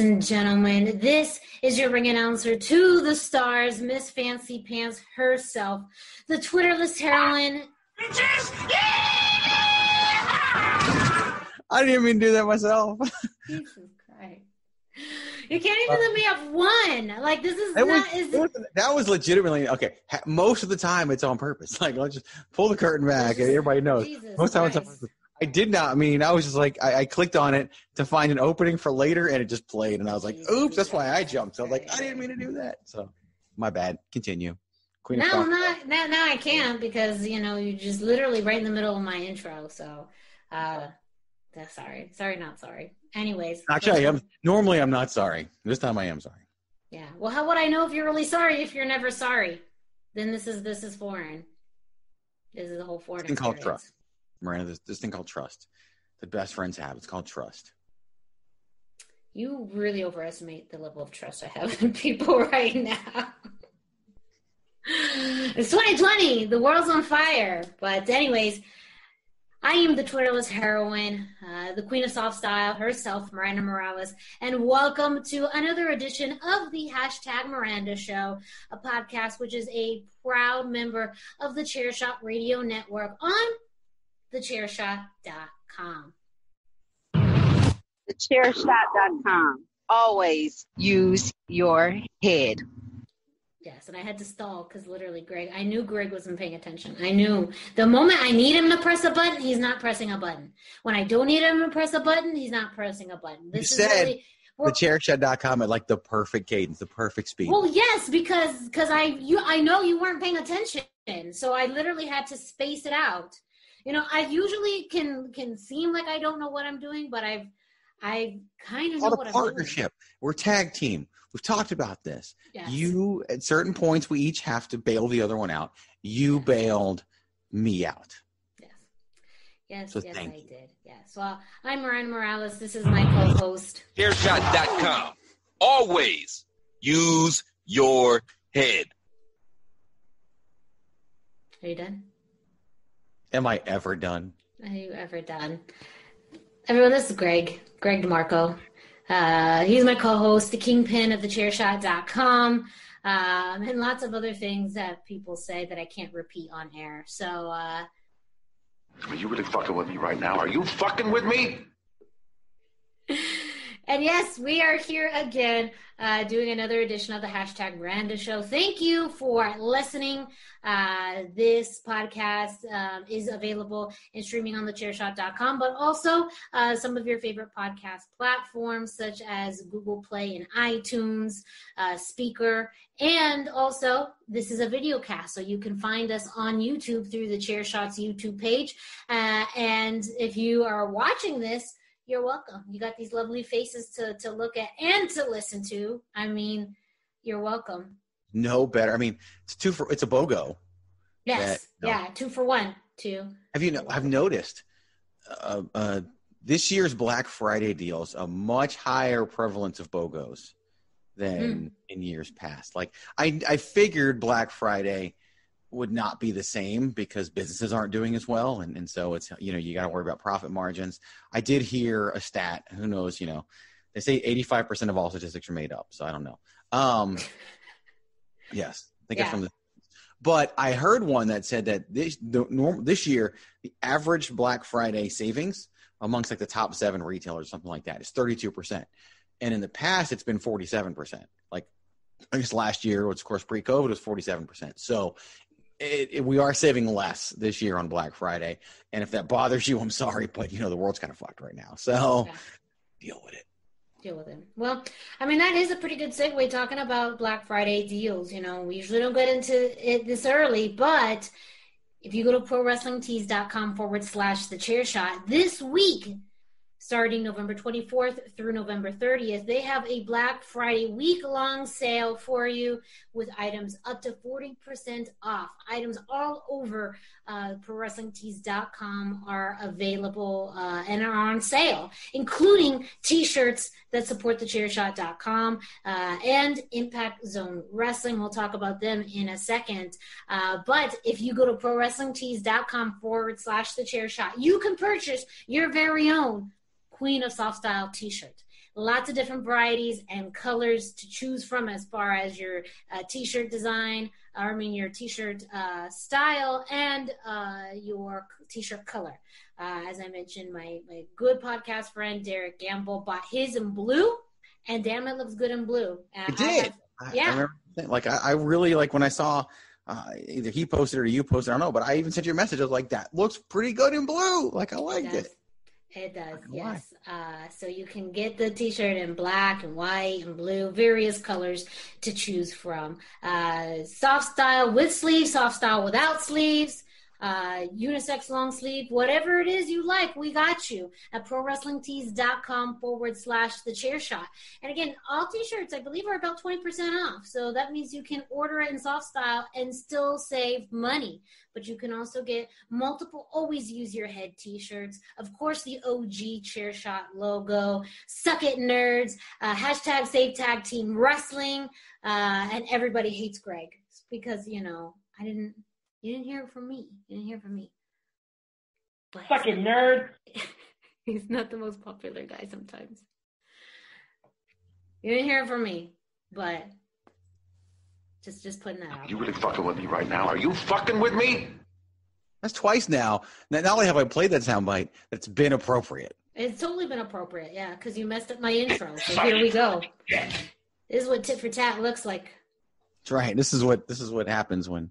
And gentlemen. This is your ring announcer to the stars, Miss Fancy Pants herself, the Twitterless heroine. I didn't even do that myself. Jesus Christ. You can't even let me have one. Like this is not. was- is was- that was legitimately okay. Most of the time, it's on purpose. Like, let's just pull the curtain back, and everybody knows. Jesus Most of the time, it's on purpose. I did not I mean. I was just like, I, I clicked on it to find an opening for later, and it just played, and I was like, "Oops!" That's why I jumped. So I was like, I didn't mean to do that. So, my bad. Continue. Queen of No, not now. Now I can't because you know you're just literally right in the middle of my intro. So, uh, that's sorry, sorry, not sorry. Anyways, Actually, I am. Normally, I'm not sorry. This time, I am sorry. Yeah. Well, how would I know if you're really sorry if you're never sorry? Then this is this is foreign. This is a whole foreign thing called trust, Miranda. This, this thing called trust that best friends have. It's called trust. You really overestimate the level of trust I have in people right now. it's 2020. The world's on fire. But anyways, I am the Twitterless heroine, uh, the queen of soft style herself, Miranda Morales, and welcome to another edition of the hashtag Miranda Show, a podcast which is a proud member of the Chair Chairshot Radio Network on thechairshot.com. thechairshot.com. Always use your head. Yes, and I had to stall because literally, Greg, I knew Greg wasn't paying attention. I knew the moment I need him to press a button, he's not pressing a button. When I don't need him to press a button, he's not pressing a button. This You is said really, we're- Thechairshot.com at like the perfect cadence, the perfect speed. well, yes, because because I you I know you weren't paying attention, so I literally had to space it out. You know, I usually can can seem like I don't know what I'm doing, but I've I kind of It's know called what a I'm doing. partnership. We're tag team. We've talked about this. Yes. You at certain points we each have to bail the other one out. You Yes. bailed me out. Yes. Yes, So yes, thank I you. did. Yes. Well, I'm Miranda Morales. This is my co-host. Chairshot.com. Always use your head. Are you done? Am I ever done? Are you ever done? Everyone, this is Greg, Greg DeMarco. Uh, he's my co-host, the kingpin of thechairshot.com, um, and lots of other things that people say that I can't repeat on air. So, uh, Are you really fucking with me right now? Are you fucking with me? and yes, we are here again, uh, doing another edition of the hashtag Miranda Show. Thank you for listening. Uh, this podcast um, is available and streaming on thechairshot.com, but also uh, some of your favorite podcast platforms such as Google Play and iTunes, uh, Spreaker, and also this is a video cast, so you can find us on YouTube through the Chairshot's YouTube page. Uh, and if you are watching this, you're welcome. You got these lovely faces to, to look at and to listen to. I mean, you're welcome. No better. I mean, it's two for it's a BOGO. Yes. no. Yeah. Two for one. Two. Have you? Know I've noticed uh, uh, this year's Black Friday deals a much higher prevalence of BOGOs than in years past. Like I, I figured Black Friday would not be the same because businesses aren't doing as well, and, and so it's you know you got to worry about profit margins. I did hear a stat. Who knows? You know, they say eighty five percent of all statistics are made up, so I don't know. Um, yes, I think it's from the. But I heard one that said that this the norm this year the average Black Friday savings amongst like the top seven retailers, something like that, is thirty two percent, and in the past it's been forty seven percent. Like I guess last year, which of course pre-COVID was 47%. So it, it, we are saving less this year on Black Friday. And if that bothers you, I'm sorry, but you know the world's kind of fucked right now. So yeah. deal with it. Deal with it. Well, I mean that is a pretty good segue talking about Black Friday deals. You know, we usually don't get into it this early, but if you go to prowrestlingtees.com forward slash the chair shot this week starting November 24th through November 30th. They have a Black Friday week long sale for you with items up to 40% off. Items all over uh, ProWrestlingTees.com are available uh, and are on sale, including t shirts that support the Chairshot.com uh, and Impact Zone Wrestling. We'll talk about them in a second. Uh, but if you go to ProWrestlingTees.com forward slash the chair shot, you can purchase your very own queen of soft style t-shirt. Lots of different varieties and colors to choose from as far as your uh, t-shirt design i mean your t-shirt uh, style and uh, your t-shirt color. Uh, as i mentioned my, my good podcast friend derek gamble bought his in blue and damn it looks good in blue. It did. have, yeah. I like I, I, really like when i saw uh, either he posted or you posted i don't know but i even sent you a message. I was like that looks pretty good in blue. Like i liked it, it. Does, yes. Uh, so you can get the T-shirt in black and white and blue, various colors to choose from. Uh, soft style with sleeves, soft style without sleeves uh, unisex long sleeve, whatever it is you like, we got you at prowrestlingtees.com forward slash the chair shot. And again, all t-shirts, I believe, are about 20% off. So that means you can order it in soft style and still save money. But you can also get multiple always use your head t-shirts. Of course, the OG chair shot logo, suck it nerds, uh, hashtag save tag team wrestling, uh, and everybody hates Greg because, you know, I didn't you didn't hear it from me. You didn't hear it from me. But Fucking nerd. he's not the most popular guy sometimes. You didn't hear it from me, but just just putting that out. You really fucking with me right now? Are you fucking with me? That's twice now. Not only have I played that soundbite, that's been appropriate. It's totally been appropriate, yeah, because you messed up my intro. So here we go. This is what tit for tat looks like. That's right. This is what this is what happens when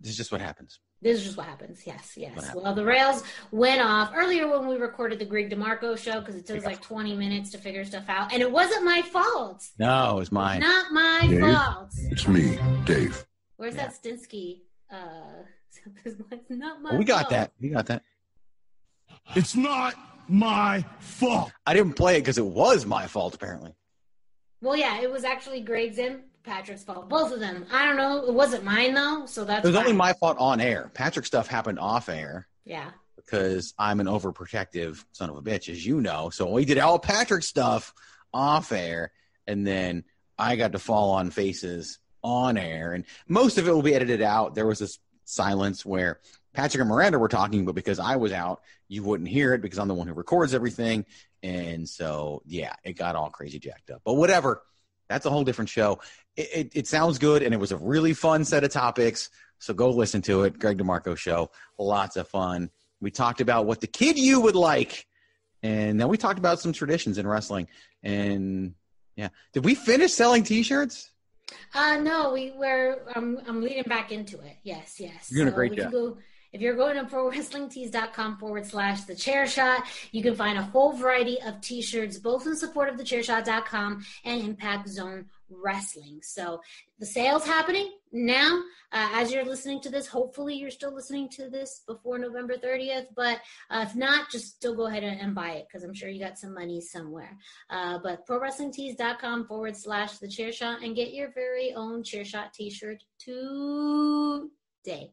this is just what happens. This is just what happens. Yes, yes. Well, the rails went off earlier when we recorded the Greg DeMarco show because it took like 20 minutes to figure stuff out. And it wasn't my fault. No, it was mine. Not my Dave, fault. It's me, Dave. Where's yeah. that Stinsky? Uh, it's not my oh, we got fault. that. We got that. It's not my fault. I didn't play it because it was my fault, apparently. Well, yeah, it was actually Greg's and Patrick's fault. Both of them. I don't know. It wasn't mine though, so that's. It was fine. only my fault on air. Patrick stuff happened off air. Yeah. Because I'm an overprotective son of a bitch, as you know. So we did all Patrick stuff off air, and then I got to fall on faces on air, and most of it will be edited out. There was this silence where Patrick and Miranda were talking, but because I was out, you wouldn't hear it because I'm the one who records everything. And so, yeah, it got all crazy jacked up. But whatever, that's a whole different show it, it, it, sounds good and it was a really fun set of topics. So go listen to it. Greg DeMarco show. Lots of fun. We talked about what the kid you would like. And then we talked about some traditions in wrestling. And yeah. Did we finish selling t shirts? Uh no, we were um, I'm leading back into it. Yes, yes. You're doing so a great job. If you're going to prowrestlingtees.com forward slash the chair shot, you can find a whole variety of t shirts, both in support of the chairshot.com and Impact Zone Wrestling. So the sale's happening now. Uh, as you're listening to this, hopefully you're still listening to this before November 30th. But uh, if not, just still go ahead and, and buy it because I'm sure you got some money somewhere. Uh, but prowrestlingtees.com forward slash the chair shot and get your very own chair shot t shirt today.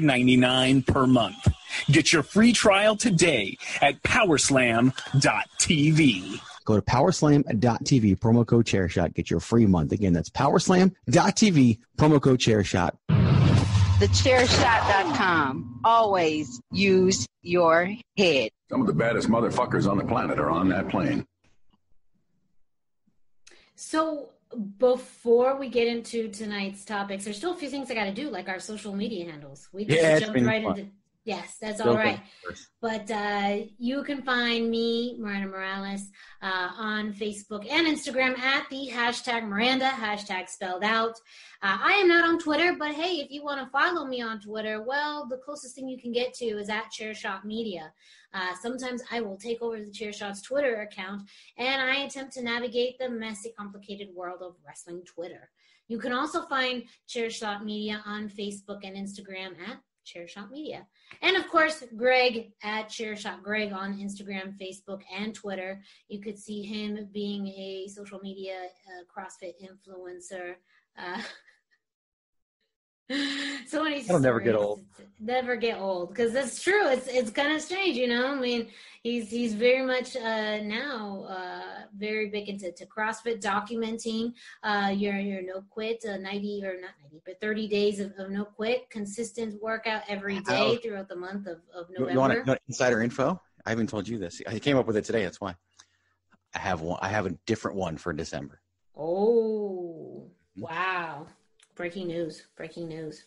$5.99 per month. Get your free trial today at powerslam.tv. Go to powerslam.tv, promo code chairshot, get your free month. Again, that's powerslam.tv, promo code chairshot. TheChairShot.com. Always use your head. Some of the baddest motherfuckers on the planet are on that plane. So before we get into tonight's topics, there's still a few things I got to do, like our social media handles. We just Yeah, jumped right fun. into. Yes, that's all right. But uh, you can find me, Miranda Morales, uh, on Facebook and Instagram at the hashtag Miranda, hashtag spelled out. Uh, I am not on Twitter, but hey, if you want to follow me on Twitter, well, the closest thing you can get to is at Chairshot Media. Uh, sometimes I will take over the Chairshot's Twitter account and I attempt to navigate the messy, complicated world of wrestling Twitter. You can also find Chairshot Media on Facebook and Instagram at Chairshot Media. And of course, Greg at Chairshot Greg on Instagram, Facebook, and Twitter. You could see him being a social media uh, CrossFit influencer. Uh, so many That'll never get old. Never get old because that's true. It's it's kind of strange, you know. I mean, he's he's very much uh, now uh, very big into to CrossFit documenting uh, your your no quit uh, ninety or not ninety but thirty days of, of no quit consistent workout every day How- throughout the month of, of November. you want, you want insider info? I haven't told you this. I came up with it today. That's why. I have one. I have a different one for December. Oh wow! Breaking news! Breaking news!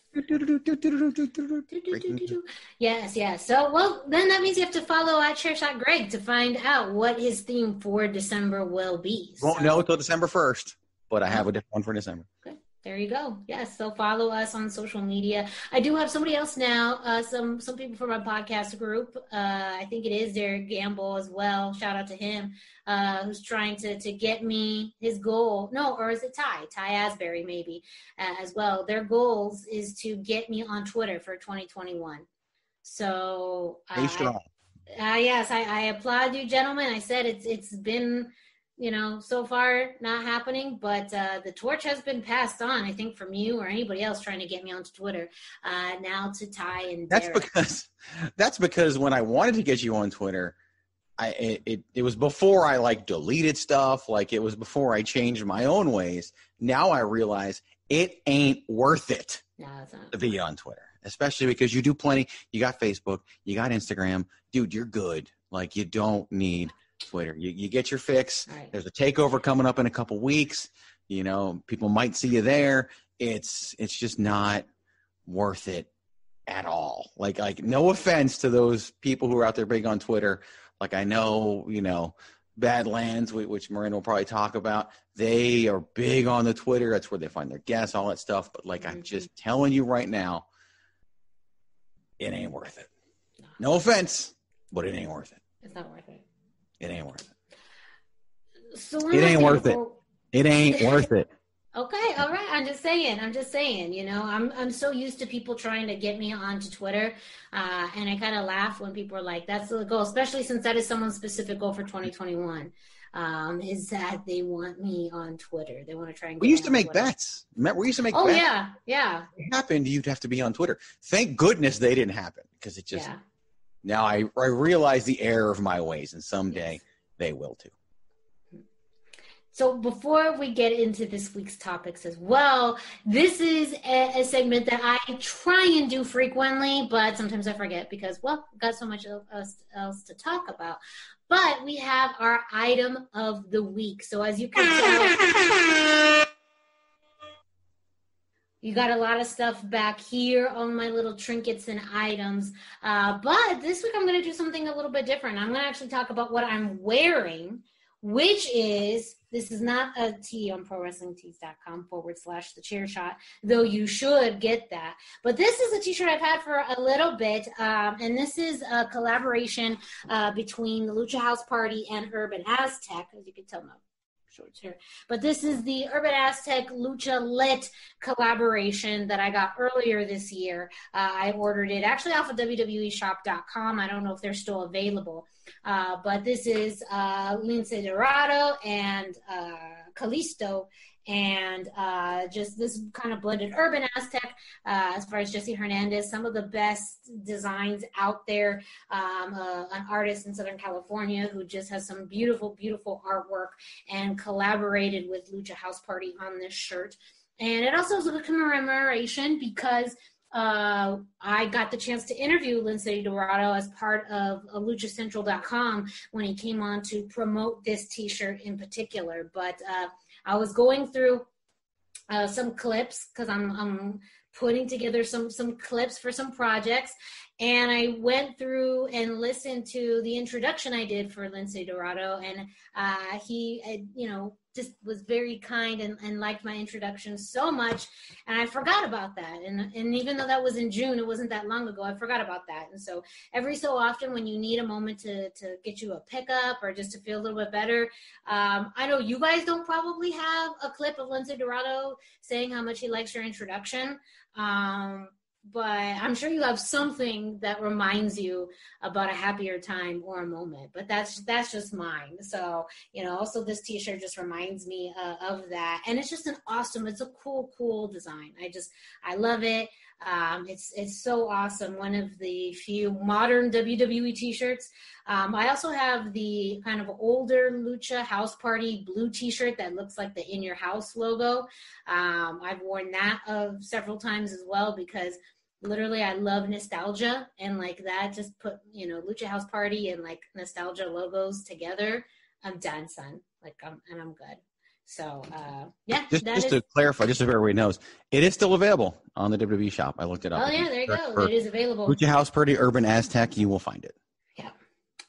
Yes, yes. So, well, then that means you have to follow at Chairshot Greg to find out what his theme for December will be. Won't know until December first, but I have a different one for December. There you go. Yes. So follow us on social media. I do have somebody else now. Uh, some some people from my podcast group. Uh, I think it is Derek Gamble as well. Shout out to him. Uh, who's trying to to get me his goal? No, or is it Ty? Ty Asbury maybe uh, as well. Their goals is to get me on Twitter for 2021. So Stay I- strong. uh, yes, I, I applaud you, gentlemen. I said it's it's been, you know, so far not happening, but uh, the torch has been passed on. I think from you or anybody else trying to get me onto Twitter. Uh, now to Ty and That's Derek. because that's because when I wanted to get you on Twitter, I it, it it was before I like deleted stuff. Like it was before I changed my own ways. Now I realize it ain't worth it no, to be on Twitter, especially because you do plenty. You got Facebook, you got Instagram, dude. You're good. Like you don't need Twitter. You you get your fix. Right. There's a takeover coming up in a couple weeks. You know, people might see you there. It's it's just not worth it at all. Like like no offense to those people who are out there big on Twitter. Like I know, you know, Badlands, whi- which Marina will probably talk about. They are big on the Twitter. That's where they find their guests, all that stuff. But like I'm Mhm. just telling you right now, it ain't worth it. No offense, but it ain't worth it. It's not worth it. It ain't worth it. So It ain't worth it. It ain't worth it. Okay, all right. I'm just saying. I'm just saying. You know, I'm I'm so used to people trying to get me onto Twitter, uh, and I kind of laugh when people are like, "That's the goal," especially since that is someone's specific goal for 2021. Um, is that they want me on Twitter? They want to try and. We used to make Twitter. bets. Remember, we used to make Oh bets. yeah, yeah, If it happened, you'd have to be on Twitter. Thank goodness they didn't happen because it just yeah. Now I, I realize the error of my ways, and someday they will too. So before we get into this week's topics as well, this is a, a segment that I try and do frequently, but sometimes I forget because, well, I've got so much else, else to talk about. But we have our item of the week. So as you can tell, you got a lot of stuff back here on my little trinkets and items. Uh, but this week I'm going to do something a little bit different. I'm going to actually talk about what I'm wearing, which is this is not a tee on prowrestlingtees.com forward slash the chair shot, though you should get that. But this is a t shirt I've had for a little bit, um, and this is a collaboration uh, between the Lucha House Party and Urban Aztec, as you can tell. No, here. But this is the Urban Aztec Lucha Lit collaboration that I got earlier this year. Uh, I ordered it actually off of WWEshop.com. I don't know if they're still available. Uh, but this is uh, Lince Dorado and uh, Kalisto and uh, just this kind of blended urban Aztec uh, as far as Jesse Hernandez, some of the best designs out there. Um, uh, an artist in Southern California who just has some beautiful, beautiful artwork and collaborated with Lucha House Party on this shirt. And it also is a commemoration because uh, I got the chance to interview Lince Dorado as part of uh, LuchaCentral.com when he came on to promote this T-shirt in particular. But uh, I was going through uh, some clips because I'm, I'm putting together some some clips for some projects, and I went through and listened to the introduction I did for Lince Dorado, and uh, he, uh, you know, just was very kind and, and liked my introduction so much, and I forgot about that. And and even though that was in June, it wasn't that long ago. I forgot about that. And so every so often, when you need a moment to to get you a pickup or just to feel a little bit better, um, I know you guys don't probably have a clip of Lince Dorado saying how much he likes your introduction. Um, but I'm sure you have something that reminds you about a happier time or a moment. But that's that's just mine. So you know, also this T-shirt just reminds me uh, of that, and it's just an awesome. It's a cool, cool design. I just I love it. Um, it's it's so awesome. One of the few modern WWE T-shirts. Um, I also have the kind of older Lucha House Party blue T-shirt that looks like the In Your House logo. Um, I've worn that uh, several times as well because literally I love nostalgia and like that just put you know Lucha House Party and like nostalgia logos together. I'm done, son. Like I'm and I'm good. So uh, yeah, just, just is, to clarify, just so everybody knows, it is still available on the WWE shop. I looked it up. Oh yeah, there you go. It is available. Lucha House Party Urban Aztec, you will find it. Yeah,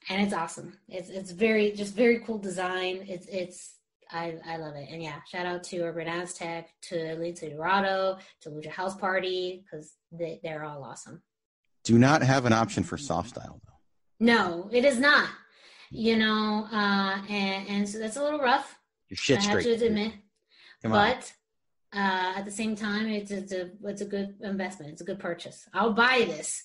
and it's awesome. It's it's very just very cool design. It's it's I, I love it. And yeah, shout out to Urban Aztec, to Lince Dorado, to Lucha House Party, because they, they're all awesome. Do not have an option for soft style, though. No, it is not. You know, uh, and, and so that's a little rough. Your shit straight. I have to admit. Come but uh, at the same time, it's, it's, a, it's a good investment. It's a good purchase. I'll buy this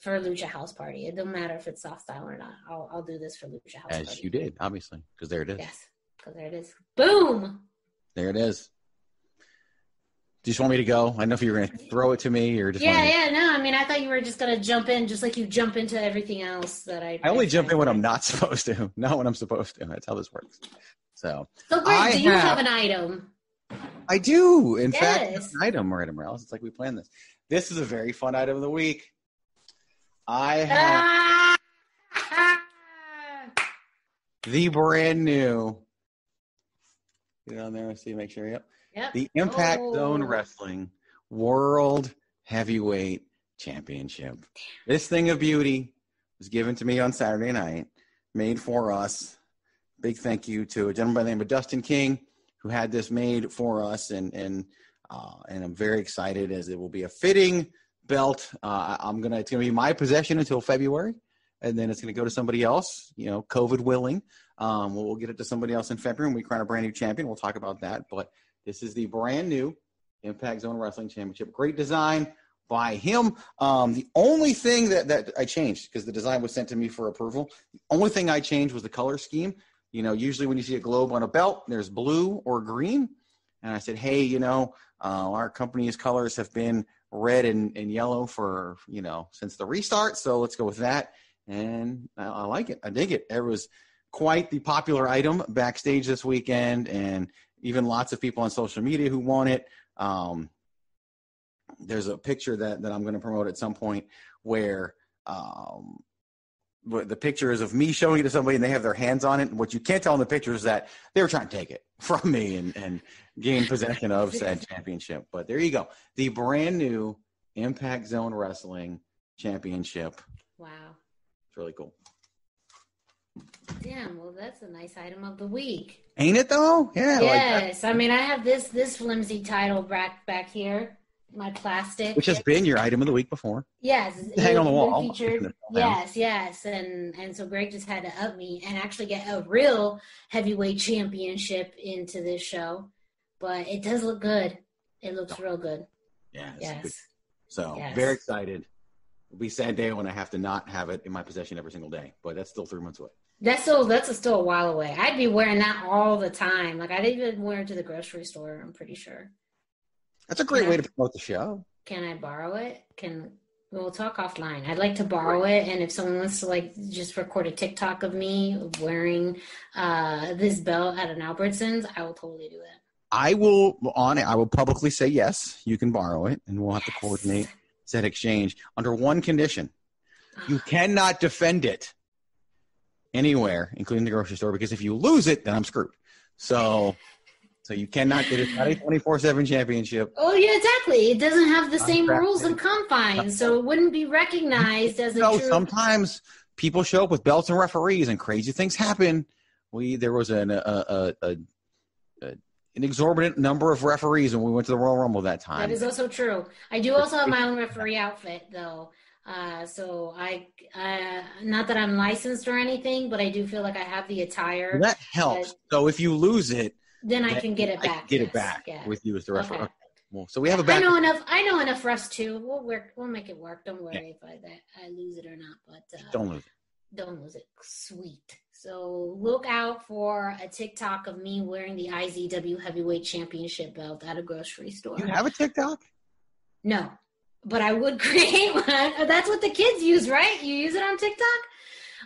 for Lucha House Party. It don't matter if it's soft style or not. I'll, I'll do this for Lucha House Party. As Party. you did, obviously, because there it is. Yes. So there it is. Boom. There it is. Do you just want me to go? I don't know if you were going to throw it to me or just. Yeah, yeah, no. I mean, I thought you were just going to jump in, just like you jump into everything else that I. I only jump in when I'm not supposed to, not when I'm supposed to. That's how this works. So. So, Greg, do you have, have, an item? I do. In yes. fact, an item, Miranda Morales. It's like we planned this. This is a very fun item of the week. I have. Ah! the brand new. Get on there and see, make sure. Yep. Yep. The Impact oh. Zone Wrestling World Heavyweight Championship. This thing of beauty was given to me on Saturday night, made for us. Big thank you to a gentleman by the name of Dustin King who had this made for us, and and uh, and I'm very excited as it will be a fitting belt. Uh, I'm gonna it's gonna be my possession until February and then it's going to go to somebody else, you know, COVID willing. Um, we'll, we'll get it to somebody else in February when we crown a brand new champion. We'll talk about that. But this is the brand new Impact Zone Wrestling Championship. Great design by him. Um, the only thing that, that I changed, because the design was sent to me for approval, the only thing I changed was the color scheme. You know, usually when you see a globe on a belt, there's blue or green. And I said, hey, you know, uh, our company's colors have been red and, and yellow for, you know, since the restart. So let's go with that and I, I like it. I dig it. It was quite the popular item backstage this weekend, and even lots of people on social media who want it. Um, there's a picture that, that I'm going to promote at some point where um, the picture is of me showing it to somebody and they have their hands on it. And what you can't tell in the picture is that they were trying to take it from me and, and gain possession of said championship. But there you go. The brand new Impact Zone Wrestling Championship. Wow It's really cool. Damn, well, that's a nice item of the week. Ain't it though? Yeah. Yes, I mean, I have this this flimsy title back back here, my plastic, which has been your item of the week before. Yes, hang on the wall. Featured. Yes, yes, and and so Greg just had to up me and actually get a real heavyweight championship into this show, but it does look good. It looks real good. Yeah. Yes. good. So Yes. very excited. It'll be a sad day when I have to not have it in my possession every single day, but that's still three months away. That's still that's still a while away. I'd be wearing that all the time. Like I'd even wear it to the grocery store. I'm pretty sure. That's a great Yeah. way to promote the show. Can I borrow it? Can we'll talk offline. I'd like to borrow it, and if someone wants to like just record a TikTok of me wearing uh this belt at an Albertsons, I will totally do it. I will on it. I will publicly say yes. You can borrow it, and we'll have to coordinate said exchange under one condition: you cannot defend it anywhere, including the grocery store, because if you lose it, then I'm screwed. So, so you cannot get it. Not a twenty four seven championship. Oh yeah, exactly. It doesn't have the same rules and confines, so it wouldn't be recognized as a No, true. sometimes people show up with belts and referees, and crazy things happen. We there was an a, a, a, a an exorbitant number of referees when we went to the Royal Rumble that time. That is also true. I do also have my own referee outfit though. Uh, so I, uh, not that I'm licensed or anything, but I do feel like I have the attire. that helps. So if you lose it, Then I can get it I back. can get yes, it back yeah. with you as the referee. Okay. Well, so we have a back. I know enough. I know enough for us too. We'll work. We'll make it work. Don't worry if I that I lose it or not. But uh, Don't lose it. don't lose it. Sweet. So look out for a TikTok of me wearing the IZW Heavyweight Championship belt at a grocery store. You have a TikTok? No, but I would create one. That's what the kids use, right? You use it on TikTok.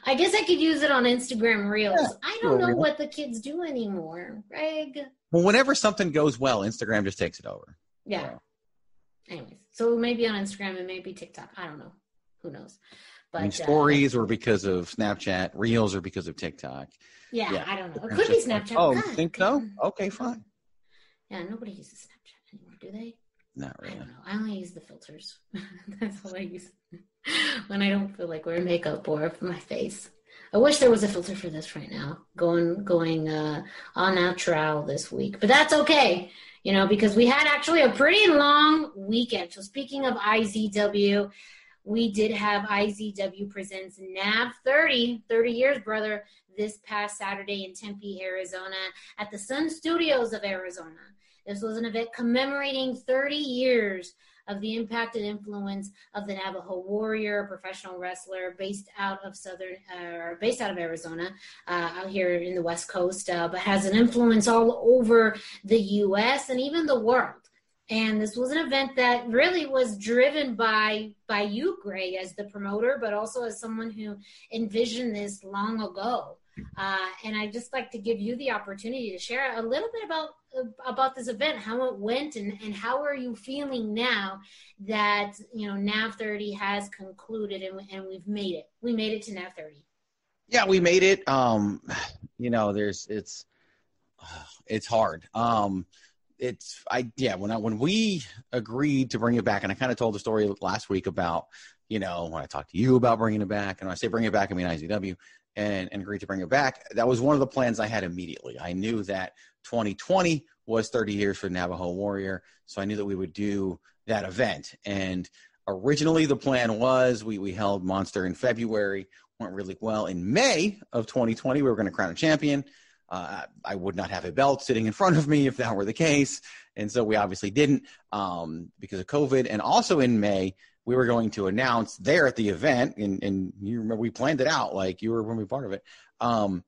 I guess I could use it on Instagram Reels. Yeah, I do a don't know reel. what the kids do anymore, Greg. Well, whenever something goes well, Instagram just takes it over. Yeah. Anyways, so maybe on Instagram and maybe TikTok. I don't know. Who knows? But I mean, uh, stories or because of Snapchat, reels or because of TikTok. yeah, yeah. I don't know. It could be just like, Snapchat. oh, God, you think so? Okay, fine. Yeah, nobody uses Snapchat anymore, do they? Not I don't know. I only use the filters. That's all I use when I don't feel like wearing makeup or for my face. I wish there was a filter for this right now. Going going uh on natural this week. But that's okay. You know, because we had actually a pretty long weekend. So speaking of IZW, we did have IZW presents NAV 30, 30 years, brother, this past Saturday in Tempe, Arizona, at the Sun Studios of Arizona. This was an event commemorating 30 years of the impact and influence of the Navajo warrior, professional wrestler based out of southern, uh, or based out of Arizona, uh, out here in the West Coast, uh, but has an influence all over the U.S. and even the world. And this was an event that really was driven by by you, Gray, as the promoter, but also as someone who envisioned this long ago. Uh, and I'd just like to give you the opportunity to share a little bit about about this event, how it went, and, and how are you feeling now that you know NAV 30 has concluded and, and we've made it. We made it to NAV 30. Yeah, we made it. Um, you know, there's it's it's hard. Um, it's I yeah when I when we agreed to bring it back, and I kind of told the story last week about you know when I talked to you about bringing it back, and when I say bring it back, I mean IZW, and and agreed to bring it back. That was one of the plans I had immediately. I knew that 2020 was 30 years for Navajo Warrior, so I knew that we would do that event. And originally the plan was we we held Monster in February, went really well. In May of 2020, we were going to crown a champion. Uh, I would not have a belt sitting in front of me if that were the case. And so we obviously didn't um, because of COVID. And also in May, we were going to announce there at the event, and, and you remember we planned it out, like you were to be part of it, um,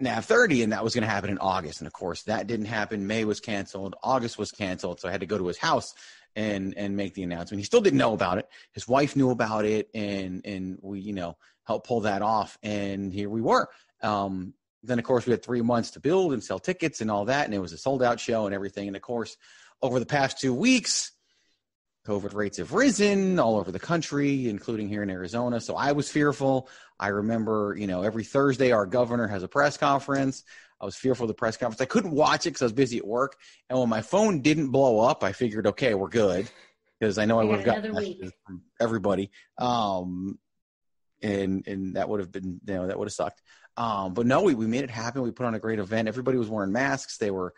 NAV 30, and that was going to happen in August. And of course, that didn't happen. May was canceled, August was canceled. So I had to go to his house and and make the announcement. He still didn't know about it. His wife knew about it, and and we you know helped pull that off. And here we were. Um, then of course we had three months to build and sell tickets and all that, and it was a sold out show and everything. And of course, over the past two weeks, COVID rates have risen all over the country, including here in Arizona. So I was fearful. I remember, you know, every Thursday our governor has a press conference. I was fearful of the press conference. I couldn't watch it because I was busy at work. And when my phone didn't blow up, I figured, okay, we're good because I know I would have gotten messages from everybody. Um, and and that would have been you know that would have sucked. Um, but no, we we made it happen. We put on a great event. Everybody was wearing masks. They were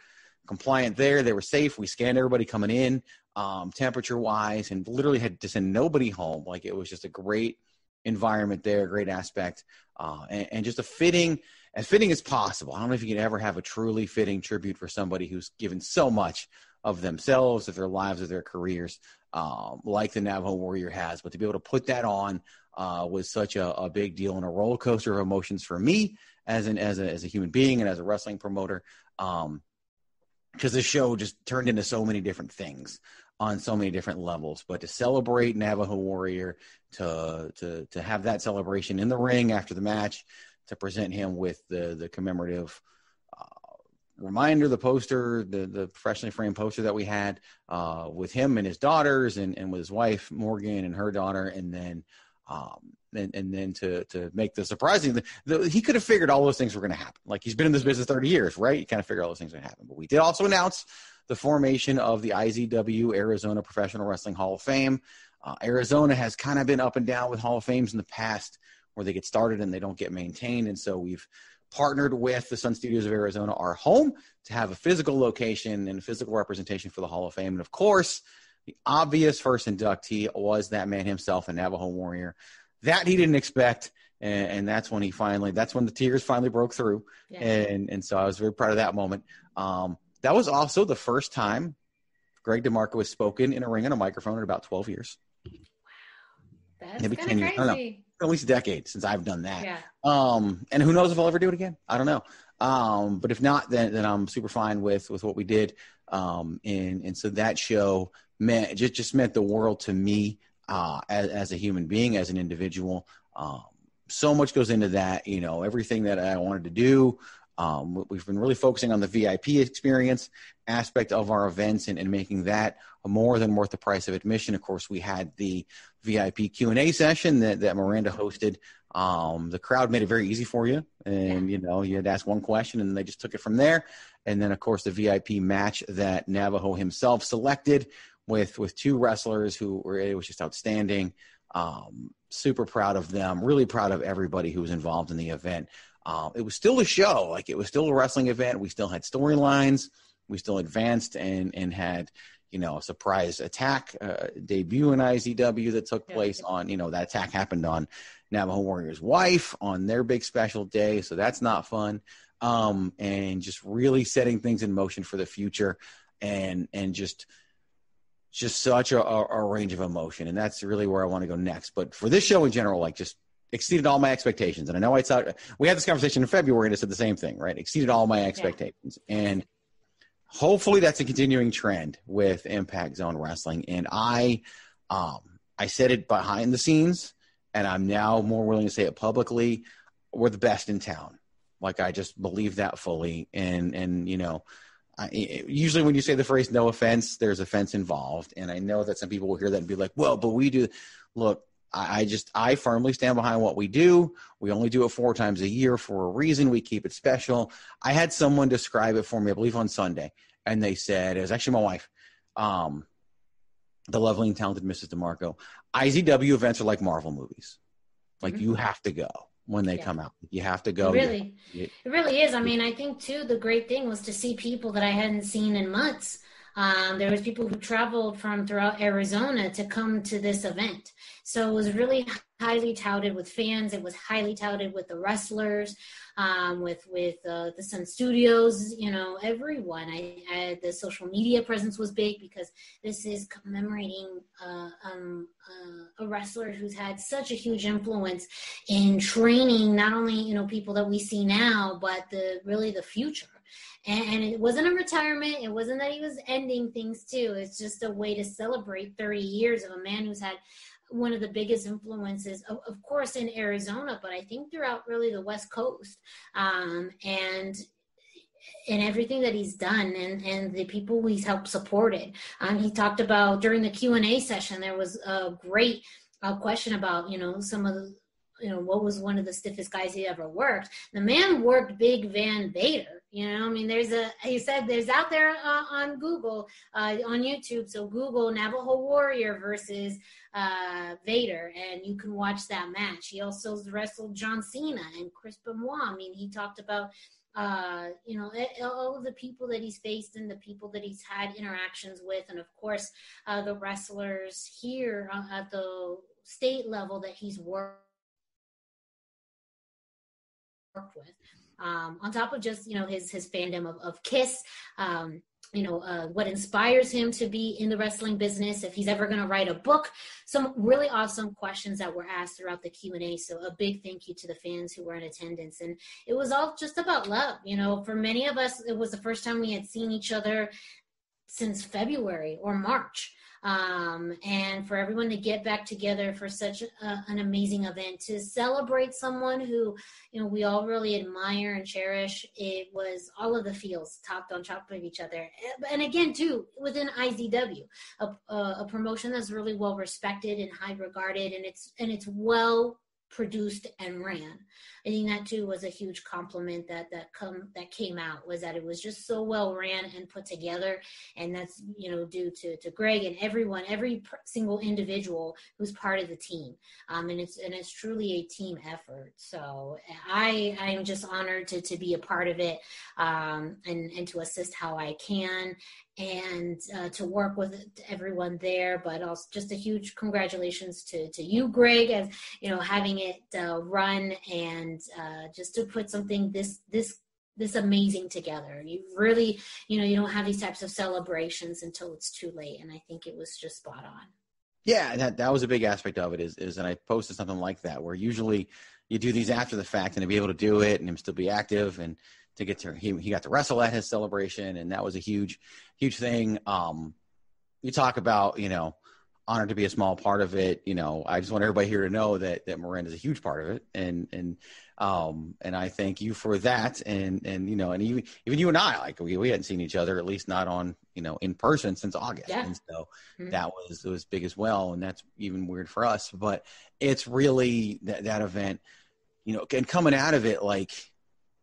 compliant there. They were safe. We scanned everybody coming in, um, temperature wise, and literally had to send nobody home. Like it was just a great environment there, great aspect, uh, and, and, just a fitting, as fitting as possible. I don't know if you can ever have a truly fitting tribute for somebody who's given so much of themselves, of their lives, of their careers, um, like the Navajo Warrior has. But to be able to put that on uh, was such a, a, big deal and a roller coaster of emotions for me as an as a as a human being and as a wrestling promoter. Um, because the show just turned into so many different things on so many different levels. But to celebrate Navajo Warrior, to to to have that celebration in the ring after the match, to present him with the the commemorative uh, reminder, the poster, the the professionally framed poster that we had uh, with him and his daughters, and and with his wife Morgan and her daughter, and then. Um, and, and then to to make the surprising the, the, he could have figured all those things were going to happen like he's been in this business 30 years right you kind of figure all those things are going to happen but we did also announce the formation of the IZW Arizona Professional Wrestling Hall of Fame. Uh, Arizona has kind of been up and down with Hall of Fames in the past where they get started and they don't get maintained. And so we've partnered with the Sun Studios of Arizona, our home, to have a physical location and physical representation for the Hall of Fame. And of course, the obvious first inductee was that man himself, a Navajo warrior. That he didn't expect. And, and that's when he finally, that's when the tears finally broke through. Yeah. And, and so I was very proud of that moment. Um, that was also the first time Greg DeMarco has spoken in a ring on a microphone in about 12 years. Wow. That's Maybe 10 years. Crazy. at least a decade since I've done that. Yeah. Um, and who knows if I'll ever do it again? I don't know. Um, but if not, then, then I'm super fine with, with what we did. Um, and, and so that show meant, just, just meant the world to me, uh, as, as a human being, as an individual. Um, so much goes into that, you know, everything that I wanted to do, um, we've been really focusing on the VIP experience aspect of our events and, and, making that more than worth the price of admission. Of course, we had the VIP Q and A session that, that Miranda hosted. Um, the crowd made it very easy for you, and you know you had to ask one question, and they just took it from there. And then, of course, the VIP match that Navajo himself selected with with two wrestlers who were it was just outstanding. Um, super proud of them. Really proud of everybody who was involved in the event. Um, it was still a show, like it was still a wrestling event. We still had storylines. We still advanced and and had you know a surprise attack uh, debut in IZW that took place yeah. on you know that attack happened on Navajo Warrior's wife on their big special day, so that's not fun. Um, and just really setting things in motion for the future, and and just just such a, a, range of emotion, and that's really where I want to go next. But for this show in general, like just exceeded all my expectations. And I know I thought we had this conversation in February and it said the same thing, right? Exceeded all my expectations. Yeah. And hopefully that's a continuing trend with Impact Zone Wrestling. And I, um, I said it behind the scenes, and I'm now more willing to say it publicly. We're the best in town. Like I just believe that fully. And and you know, I, usually when you say the phrase "no offense," there's offense involved. And I know that some people will hear that and be like, "Well, but we do." Look, I just I firmly stand behind what we do. We only do it four times a year for a reason. We keep it special. I had someone describe it for me, I believe on Sunday, and they said it was actually my wife, um, the lovely and talented Mrs. DeMarco. IZW events are like Marvel movies. Like mm-hmm. you have to go when they yeah. come out. You have to go. It really, it really is. I mean, I think too the great thing was to see people that I hadn't seen in months um, there was people who traveled from throughout Arizona to come to this event. So it was really highly touted with fans. It was highly touted with the wrestlers, um, with with uh, the Sun Studios. You know, everyone. I, I, the social media presence was big because this is commemorating uh, um, uh, a wrestler who's had such a huge influence in training not only you know people that we see now, but the really the future and, it wasn't a retirement. It wasn't that he was ending things too. It's just a way to celebrate 30 years of a man who's had one of the biggest influences, of, of course, in Arizona, but I think throughout really the West Coast. Um, and and everything that he's done and, and the people he's helped supported. Um, he talked about during the Q and A session, there was a great uh, question about, you know, some of the, you know what was one of the stiffest guys he ever worked. The man worked Big Van Vader. You know, I mean, there's a he said there's out there uh, on Google uh, on YouTube. So Google Navajo Warrior versus uh, Vader, and you can watch that match. He also wrestled John Cena and Chris Benoit. I mean, he talked about uh, you know, all of the people that he's faced and the people that he's had interactions with, and of course, uh, the wrestlers here uh, at the state level that he's worked with. Um, on top of just you know his his fandom of, of Kiss, um, you know uh, what inspires him to be in the wrestling business if he's ever going to write a book. Some really awesome questions that were asked throughout the q&a so a big thank you to the fans who were in attendance. And it was all just about love you know. For many of us it was the first time we had seen each other since february or march um, and for everyone to get back together for such a, an amazing event to celebrate someone who you know we all really admire and cherish it was all of the feels topped on top of each other and again too within izw a, a promotion that's really well respected and high regarded and it's and it's well produced and ran. I think that too was a huge compliment that that come that came out was that it was just so well ran and put together, and that's you know due to to Greg and everyone, every single individual who's part of the team. Um, and it's and it's truly a team effort. So I I am just honored to to be a part of it, um, and and to assist how I can, and uh, to work with everyone there. But also just a huge congratulations to to you, Greg, as you know having it uh, run and uh, just to put something this this this amazing together. You really you know you don't have these types of celebrations until it's too late, and I think it was just spot on. Yeah, that that was a big aspect of it. Is is and I posted something like that where usually you do these after the fact and to be able to do it and him still be active and to get to he he got to wrestle at his celebration and that was a huge huge thing. Um, you talk about you know honored to be a small part of it. You know, I just want everybody here to know that that Miranda is a huge part of it, and and um and I thank you for that. And and you know, and even even you and I, like we we hadn't seen each other, at least not on you know in person since August, yeah. and so mm-hmm. that was it was big as well, and that's even weird for us. But it's really that that event, you know, and coming out of it like.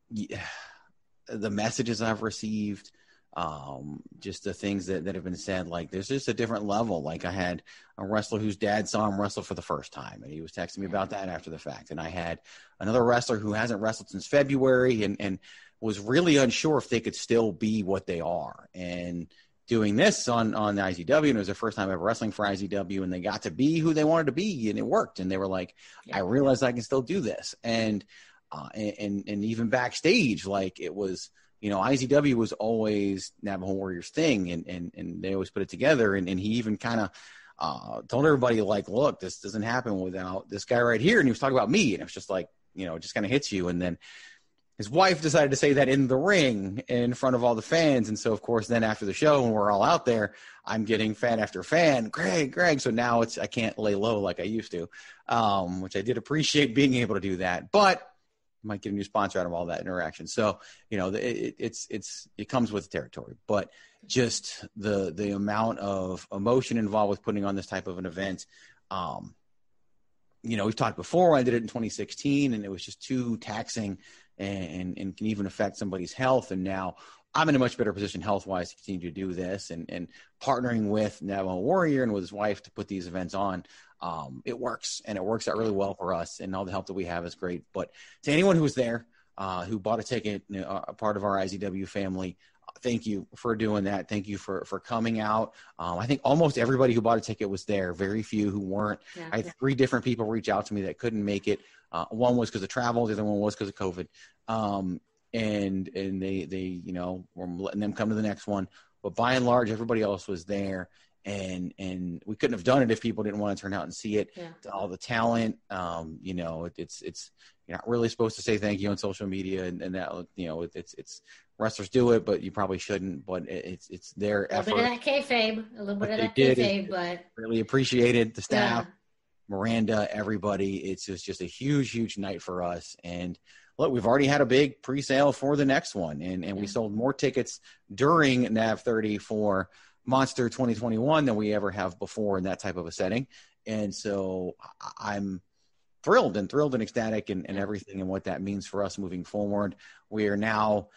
Yeah, the messages I've received, um, just the things that, that have been said. Like there's just a different level. Like I had a wrestler whose dad saw him wrestle for the first time, and he was texting me about that after the fact. And I had another wrestler who hasn't wrestled since February, and and was really unsure if they could still be what they are. And doing this on on IZW, and it was their first time ever wrestling for IZW, and they got to be who they wanted to be, and it worked. And they were like, yeah. I realized I can still do this. And uh, and and even backstage, like it was, you know, IZW was always Navajo Warriors thing, and and and they always put it together. And and he even kind of uh, told everybody like, look, this doesn't happen without this guy right here. And he was talking about me, and it was just like, you know, it just kind of hits you. And then his wife decided to say that in the ring in front of all the fans. And so, of course, then after the show, when we're all out there, I'm getting fan after fan, Greg, Greg. So now it's, I can't lay low like I used to, um, which I did appreciate being able to do that. But might get a new sponsor out of all that interaction. So, you know, it, it's it's it comes with the territory, but just the the amount of emotion involved with putting on this type of an event. Um, you know, we've talked before. I did it in 2016, and it was just too taxing, and and can even affect somebody's health. And now I'm in a much better position health wise to continue to do this, and and partnering with Navajo Warrior and with his wife to put these events on um, it works and it works out really well for us and all the help that we have is great. But to anyone who was there uh, who bought a ticket a part of our izw family thank you for doing that. Thank you for for coming out. Um, i think almost everybody who bought a ticket was there. Very few who weren't. Yeah, i had yeah. three different people reach out to me that couldn't make it. Uh, one was because of travel the other one was because of covid. Um, and and they they you know were letting them come to the next one. But by and large everybody else was there and and we couldn't have done it if people didn't want to turn out and see it. Yeah. All the talent, um, you know, it, it's it's you're not really supposed to say thank you on social media, and, and that you know, it's it's wrestlers do it, but you probably shouldn't. But it's it's their effort. A little bit of that kayfabe, a little bit of that kayfabe, but really appreciated the staff, yeah. Miranda, everybody. It's just just a huge huge night for us, and look, we've already had a big pre-sale for the next one, and and yeah. we sold more tickets during Nav 30 for Monster 2021 than we ever have before in that type of a setting. And so I'm thrilled and thrilled and ecstatic and, and everything and what that means for us moving forward. We are now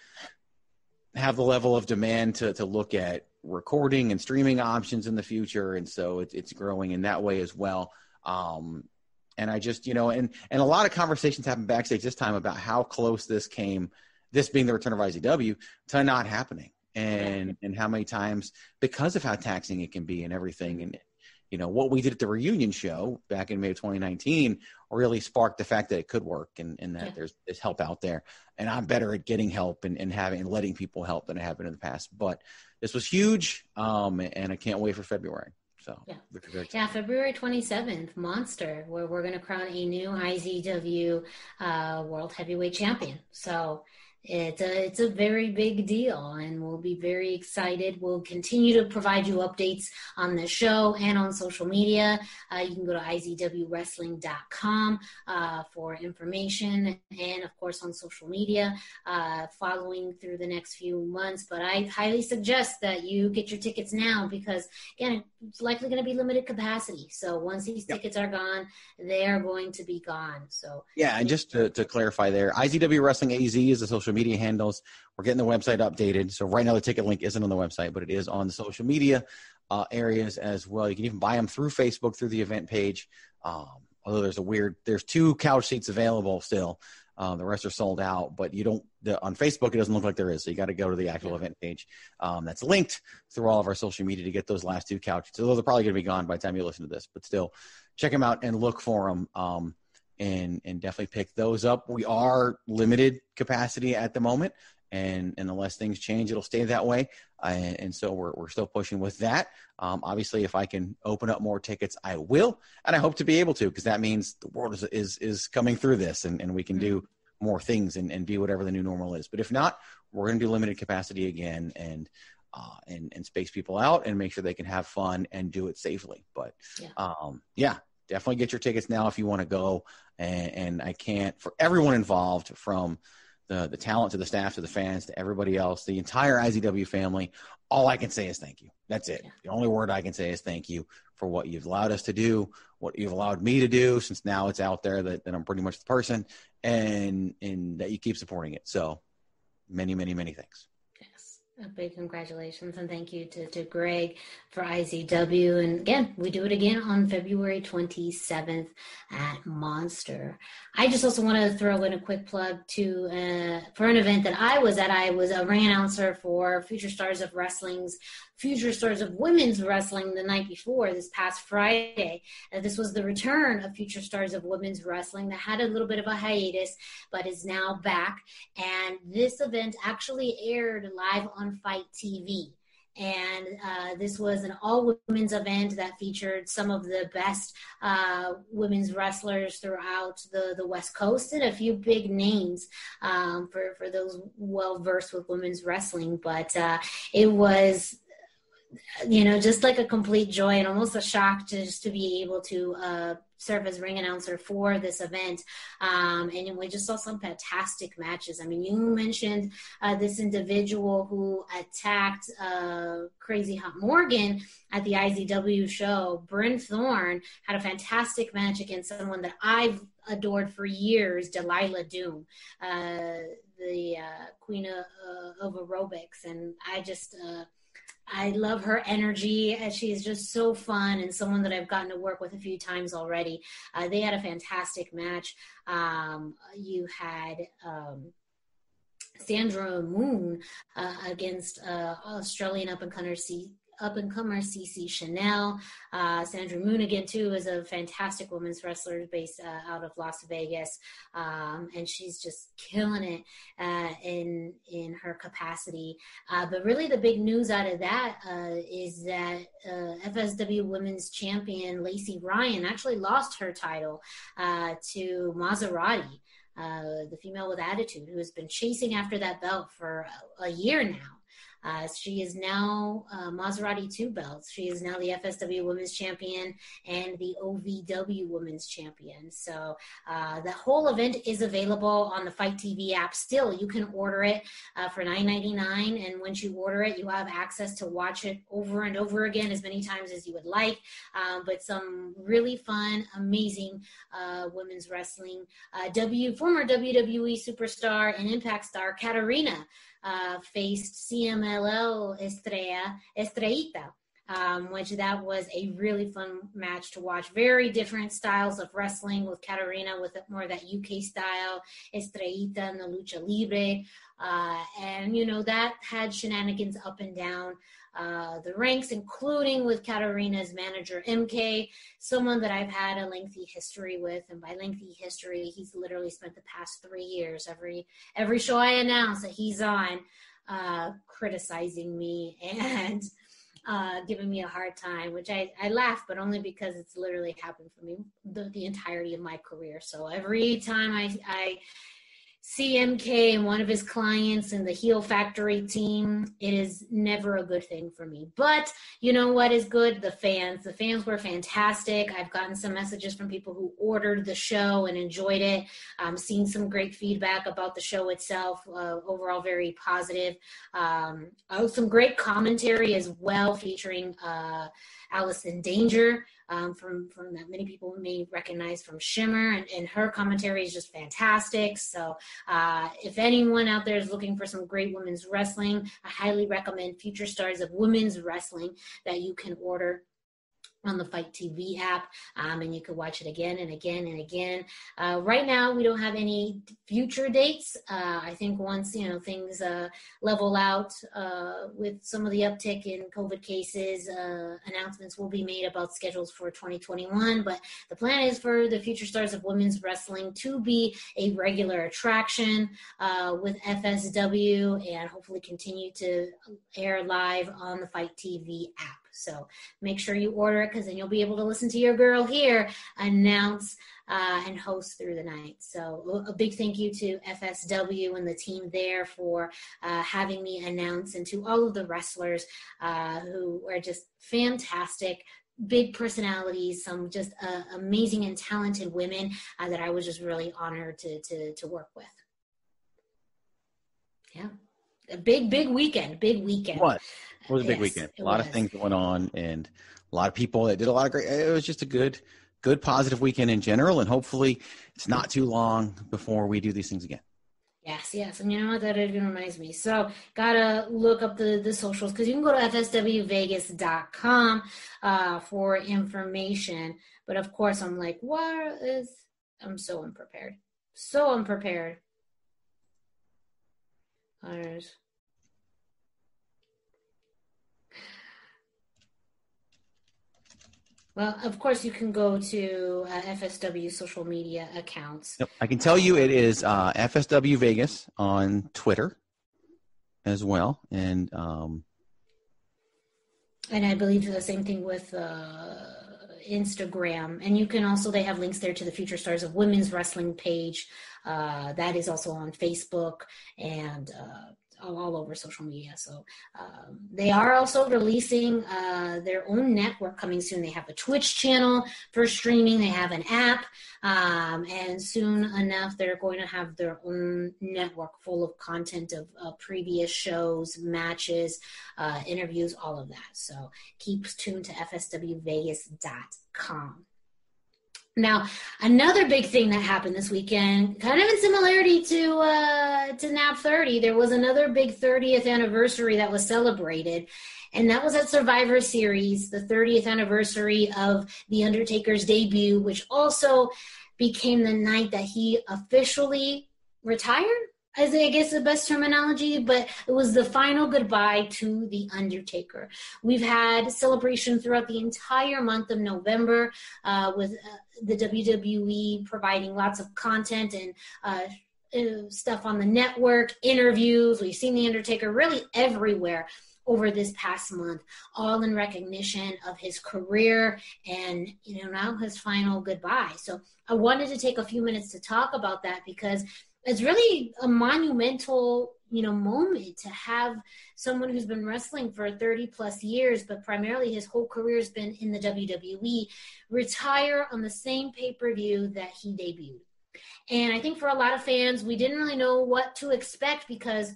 have the level of demand to to look at recording and streaming options in the future, and so it, it's growing in that way as well. Um, and I just, you know, and and a lot of conversations happened backstage this time about how close this came, this being the return of IZW, to not happening, and and how many times because of how taxing it can be and everything, and you know what we did at the reunion show back in May of 2019 really sparked the fact that it could work and, and that yeah. there's, there's help out there. And I'm better at getting help and, and having and letting people help than I have been in the past. But this was huge, um, and I can't wait for February. So yeah, yeah, February 27th, Monster, where we're going to crown a new IZW uh, World Heavyweight Champion. So it's a it's a very big deal and we'll be very excited. We'll continue to provide you updates on the show and on social media. Uh, you can go to izwwrestling.com uh, for information and of course on social media uh, following through the next few months. But i highly suggest that you get your tickets now because again it's likely going to be limited capacity. So once these yep. tickets are gone they are going to be gone. So yeah and just to, to clarify there izw wrestling az is a social social media handles. We're getting the website updated. So right now the ticket link isn't on the website, but it is on the social media uh, areas as well. You can even buy them through Facebook through the event page. Um, although there's a weird, there's two couch seats available still. Uh, the rest are sold out, but you don't the, on Facebook. It doesn't look like there is, so you got to go to the actual event page um, that's linked through all of our social media to get those last two couches. So those are probably going to be gone by the time you listen to this, but still, check them out and look for them. Um, and and definitely pick those up. We are limited capacity at the moment, and and unless things change, it'll stay that way. Uh, and so we're we're still pushing with that. Um, obviously, if I can open up more tickets, I will, and I hope to be able to because that means the world is is is coming through this, and and we can do more things and and be whatever the new normal is. But if not, we're going to do limited capacity again, and. Uh, and and space people out and make sure they can have fun and do it safely. But yeah, um, yeah definitely get your tickets now if you want to go. And, and, I can't for everyone involved, from the the talent to the staff to the fans to everybody else, the entire IZW family. All I can say is thank you. That's it. The only word I can say is thank you for what you've allowed us to do, what you've allowed me to do, since now it's out there that, that I'm pretty much the person, and and that you keep supporting it. So many, many, many thanks. A big congratulations and thank you to, to Greg for IZW. And again, we do it again on February 27th at Monster. I just also want to throw in a quick plug to uh, for an event that I was at. I was a ring announcer for Future Stars of Wrestling's Future Stars of Women's Wrestling the night before, this past Friday. Uh, this was the return of Future Stars of Women's Wrestling that had a little bit of a hiatus, but is now back. And this event actually aired live on FITE TV and uh, this was an all women's event that featured some of the best uh, women's wrestlers throughout the, the West Coast and a few big names um, for, for those well versed with women's wrestling. But uh, it was you know, just like a complete joy and almost a shock to just to be able to uh, serve as ring announcer for this event. Um, and we just saw some fantastic matches. I mean, you mentioned uh, this individual who attacked uh, Crazy Hot Morgan at the IZW show. Bryn Thorne had a fantastic match against someone that I've adored for years, Delilah Doom. Uh, the uh, queen of, uh, of aerobics, and I just I love her energy. She is just so fun and someone that I've gotten to work with a few times already. Uh, they had a fantastic match. Um, you had um, Sandra Moone uh, against uh, Australian up and comer up and comer Cece Chanel. Uh, Sandra again too is a fantastic women's wrestler based uh, out of Las Vegas, um, and she's just killing it uh, in in her capacity. Uh, but really, the big news out of that uh, is that uh, FSW Women's Champion Lacey Ryan actually lost her title to Maserati. The female with attitude who has been chasing after that belt for a, a year now. Uh, she is now uh, Maserati two belts. She is now the FSW Women's Champion and the OVW Women's Champion. So uh, the whole event is available on the FITE TV app. Still, you can order it uh, for $9.99, and once you order it, you have access to watch it over and over again as many times as you would like. Um, but some really fun, amazing uh, women's wrestling. Uh, w former WWE superstar and Impact star Katarina faced CMLL Estrella, Estrellita. Um, which that was a really fun match to watch. Very different styles of wrestling with Katarina with more that UK style, Estrellita and the lucha libre, uh, and you know that had shenanigans up and down uh, the ranks, including with Katarina's manager MK, someone that I've had a lengthy history with, and by lengthy history, he's literally spent the past three years every every show I announce that he's on, uh, criticizing me and. Uh, giving me a hard time, which I, I laugh, but only because it's literally happened for me the, the entirety of my career. So every time I, I CMK and one of his clients and the Heel Factory team, it is never a good thing for me. But you know what is good? The fans. The fans were fantastic. I've gotten some messages from people who ordered the show and enjoyed it. Um, seen some great feedback about the show itself. Uh, overall, very positive. Um, oh, some great commentary as well, featuring uh, Allison Danger um, from from that many people may recognize from Shimmer, and, and her commentary is just fantastic. So, uh, if anyone out there is looking for some great women's wrestling, I highly recommend Future Stars of Women's Wrestling that you can order on the FITE TV app, um, and you can watch it again and again and again. Uh, right now, we don't have any future dates. Uh, I think once you know things uh, level out uh, with some of the uptick in COVID cases, uh, announcements will be made about schedules for 2021. But the plan is for the Future Stars of Women's Wrestling to be a regular attraction uh, with FSW, and hopefully continue to air live on the FITE TV app. So make sure you order it because then you'll be able to listen to your girl here announce uh, and host through the night. So a big thank you to FSW and the team there for uh, having me announce, and to all of the wrestlers uh, who are just fantastic big personalities, some just uh, amazing and talented women uh, that I was just really honored to to to work with. Yeah, a big big weekend, big weekend. What? It was a big Yes, weekend. A lot was. of things going on, and a lot of people that did a lot of great. It was just a good, good, positive weekend in general, and hopefully, it's not too long before we do these things again. Yes, yes, and you know what? That even reminds me. So, gotta look up the the socials because you can go to fswvegas.com uh, for information. But of course, I'm like, what is? I'm so unprepared, so unprepared. Others. Well, of course, you can go to uh, FSW social media accounts. Yep. I can tell you it is uh, FSW Vegas on Twitter as well, and um, And I believe the same thing with uh, Instagram. And you can also, they have links there to the Future Stars of Women's Wrestling page. Uh, that is also on Facebook and uh, all, over social media. So um, they are also releasing uh, their own network coming soon. They have a Twitch channel for streaming, they have an app. Um, and soon enough, they're going to have their own network full of content of uh, previous shows, matches, uh, interviews, all of that. So keep tuned to fswvegas.com. Now, another big thing that happened this weekend, kind of in similarity to uh, to NAV 30, there was another big 30th anniversary that was celebrated, and that was at Survivor Series, the 30th anniversary of The Undertaker's debut, which also became the night that he officially retired. As I guess the best terminology, but it was the final goodbye to The Undertaker. We've had celebration throughout the entire month of November uh, with uh, the WWE providing lots of content and uh, uh, stuff on the network, interviews. We've seen The Undertaker really everywhere over this past month, all in recognition of his career and you know now his final goodbye. So I wanted to take a few minutes to talk about that because it's really a monumental you know moment to have someone who's been wrestling for 30 plus years but primarily his whole career has been in the WWE retire on the same pay-per-view that he debuted. And I think for a lot of fans we didn't really know what to expect because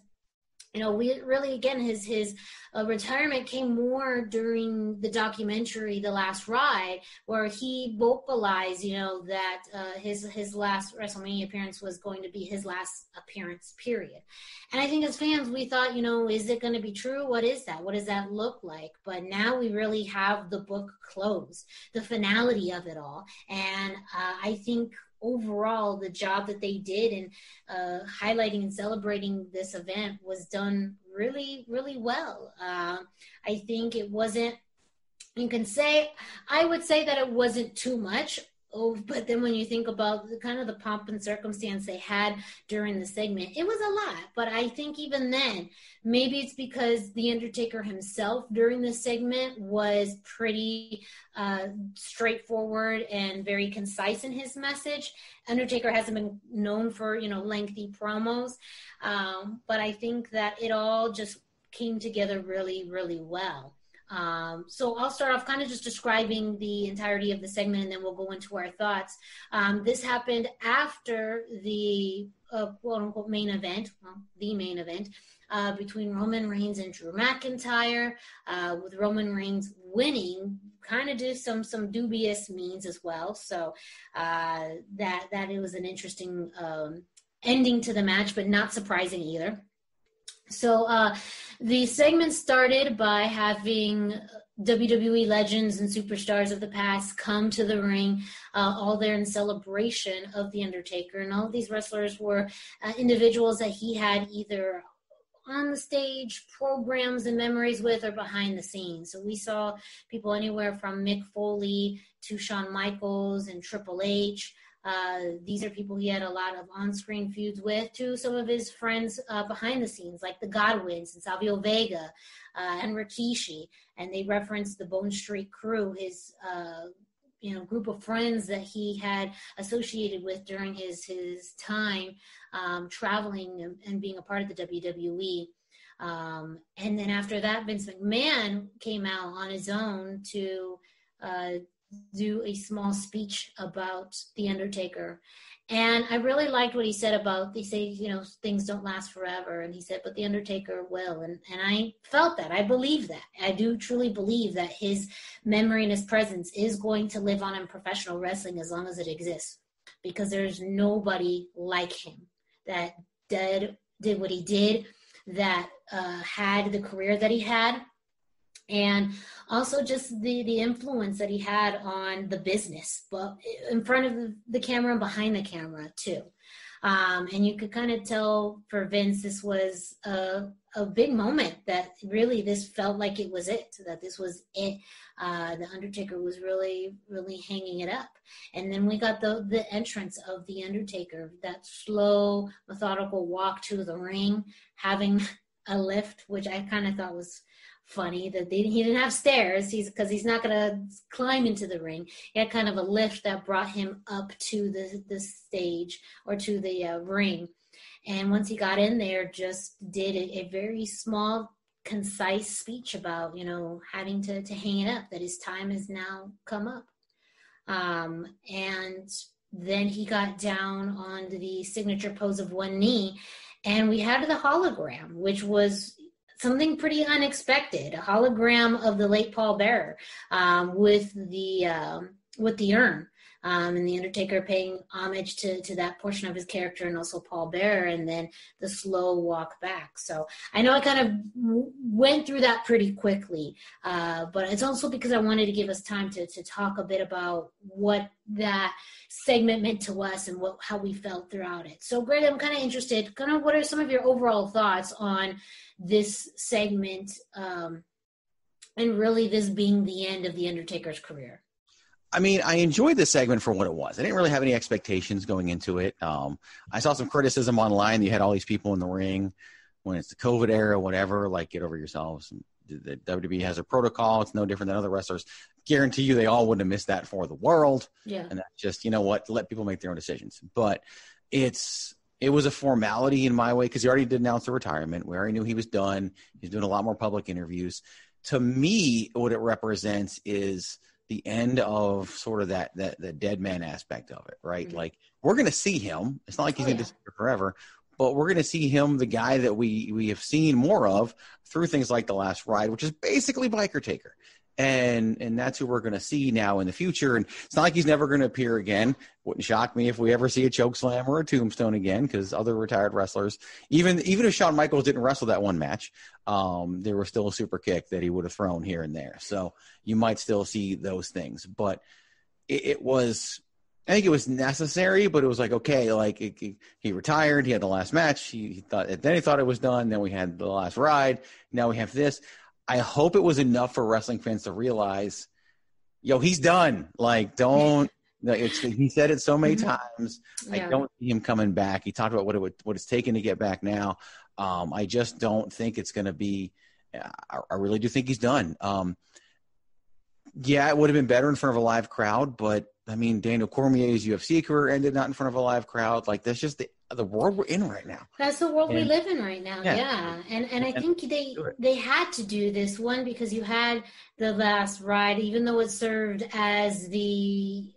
you know we really again his his uh, retirement came more during the documentary the last ride where he vocalized you know that uh, his his last wrestlemania appearance was going to be his last appearance period. And i think as fans we thought you know is it going to be true? What is that? What does that look like? But now we really have the book closed the finality of it all. And uh, i think overall the job that they did in uh, highlighting and celebrating this event was done really really well. Uh, i think it wasn't you can say i would say that it wasn't too much Oh, but then when you think about the kind of the pomp and circumstance they had during the segment, it was a lot. But I think even then, maybe it's because the Undertaker himself during the segment was pretty uh, straightforward and very concise in his message. Undertaker hasn't been known for you know lengthy promos, um, but I think that it all just came together really, really well. Um, so I'll start off kind of just describing the entirety of the segment, and then we'll go into our thoughts. Um, this happened after the uh, quote unquote main event, well, the main event. Uh, between Roman Reigns and Drew McIntyre, uh, with Roman Reigns winning, kind of do some some dubious means as well. So uh, that that it was an interesting um, ending to the match, but not surprising either. So uh, the segment started by having WWE legends and superstars of the past come to the ring, uh, all there in celebration of The Undertaker. And all of these wrestlers were uh, individuals that he had either on the stage, programs and memories with, or behind the scenes. So we saw people anywhere from Mick Foley to Shawn Michaels and Triple H. Uh, these are people he had a lot of on-screen feuds with, to some of his friends uh, behind the scenes, like the Godwinns and Savio Vega uh, and Rikishi, and they referenced the Bone Street Krew, his uh, you know group of friends that he had associated with during his his time um, traveling and, and, being a part of the WWE. Um, and then after that, Vince McMahon came out on his own to uh, do a small speech about the Undertaker. And I really liked what he said about they say, you know, things don't last forever. And he said, but the Undertaker will. And and I felt that. I believe that. I do truly believe that his memory and his presence is going to live on in professional wrestling as long as it exists. Because there's nobody like him that did did what he did, that uh, had the career that he had and also just the the influence that he had on the business but in front of the camera and behind the camera too. Um, and you could kind of tell for vince this was a, a big moment that really this felt like it was it that this was it. Uh, the undertaker was really really hanging it up. And then we got the the entrance of the undertaker that slow methodical walk to the ring having a lift which i kind of thought was funny that they, he didn't have stairs. He's because he's not to climb into the ring. He had kind of a lift that brought him up to the the stage or to the uh, ring. And once he got in there just did a, a very small concise speech about you know having to to hang it up that his time has now come up. Um and then he got down on the signature pose of one knee and we had the hologram which was something pretty unexpected a hologram of the late paul bearer um, with the um, with the urn um, and the Undertaker paying homage to to that portion of his character and also Paul Bearer, and then the slow walk back. So I know I kind of w- went through that pretty quickly, uh, but it's also because I wanted to give us time to to talk a bit about what that segment meant to us and what how we felt throughout it. So Greg, I'm kind of interested. Kind of what are some of your overall thoughts on this segment? Um, and really this being the end of the Undertaker's career. I mean, I enjoyed the segment for what it was. I didn't really have any expectations going into it. Um, I saw some criticism online. You had all these people in the ring when it's the COVID era, whatever. Like, get over yourselves. The WWE has a protocol. It's no different than other wrestlers. Guarantee you, they all wouldn't have missed that for the world. Yeah. And that's just, you know what? Let people make their own decisions. But it's it was a formality in my way because he already did announce the retirement. We already knew he was done. He's doing a lot more public interviews. To me, what it represents is the end of sort of that that the dead man aspect of it, right? Mm-hmm. Like we're going to see him. It's not like he's oh, going to yeah. disappear forever, but we're going to see him, the guy that we we have seen more of through things like the last ride, which is basically biker taker and and that's who we're going to see now in the future. And it's not like he's never going to appear again. Wouldn't shock me if we ever see a choke slam or a tombstone again, because other retired wrestlers, even even if Shawn Michaels didn't wrestle that one match, um, there was still a super kick that he would have thrown here and there. So you might still see those things, but it, it was. I think it was necessary, but it was like okay, like it, it, he retired, he had the last match, he, he thought, then he thought it was done. Then we had the last ride. Now we have this. I hope it was enough for wrestling fans to realize, yo, he's done. Like, don't. It's, he said it so many mm-hmm. times. Yeah. I don't see him coming back. He talked about what it would, what it's taken to get back now. Um, I just don't think it's going to be. I, I, really do think he's done. Um, yeah, it would have been better in front of a live crowd, but I mean, Daniel Cormier's UFC career ended not in front of a live crowd. Like that's just the the world we're in right now. That's the world and, we live in right now. Yeah. yeah. And and I and think they they had to do this one because you had the last ride, even though it served as the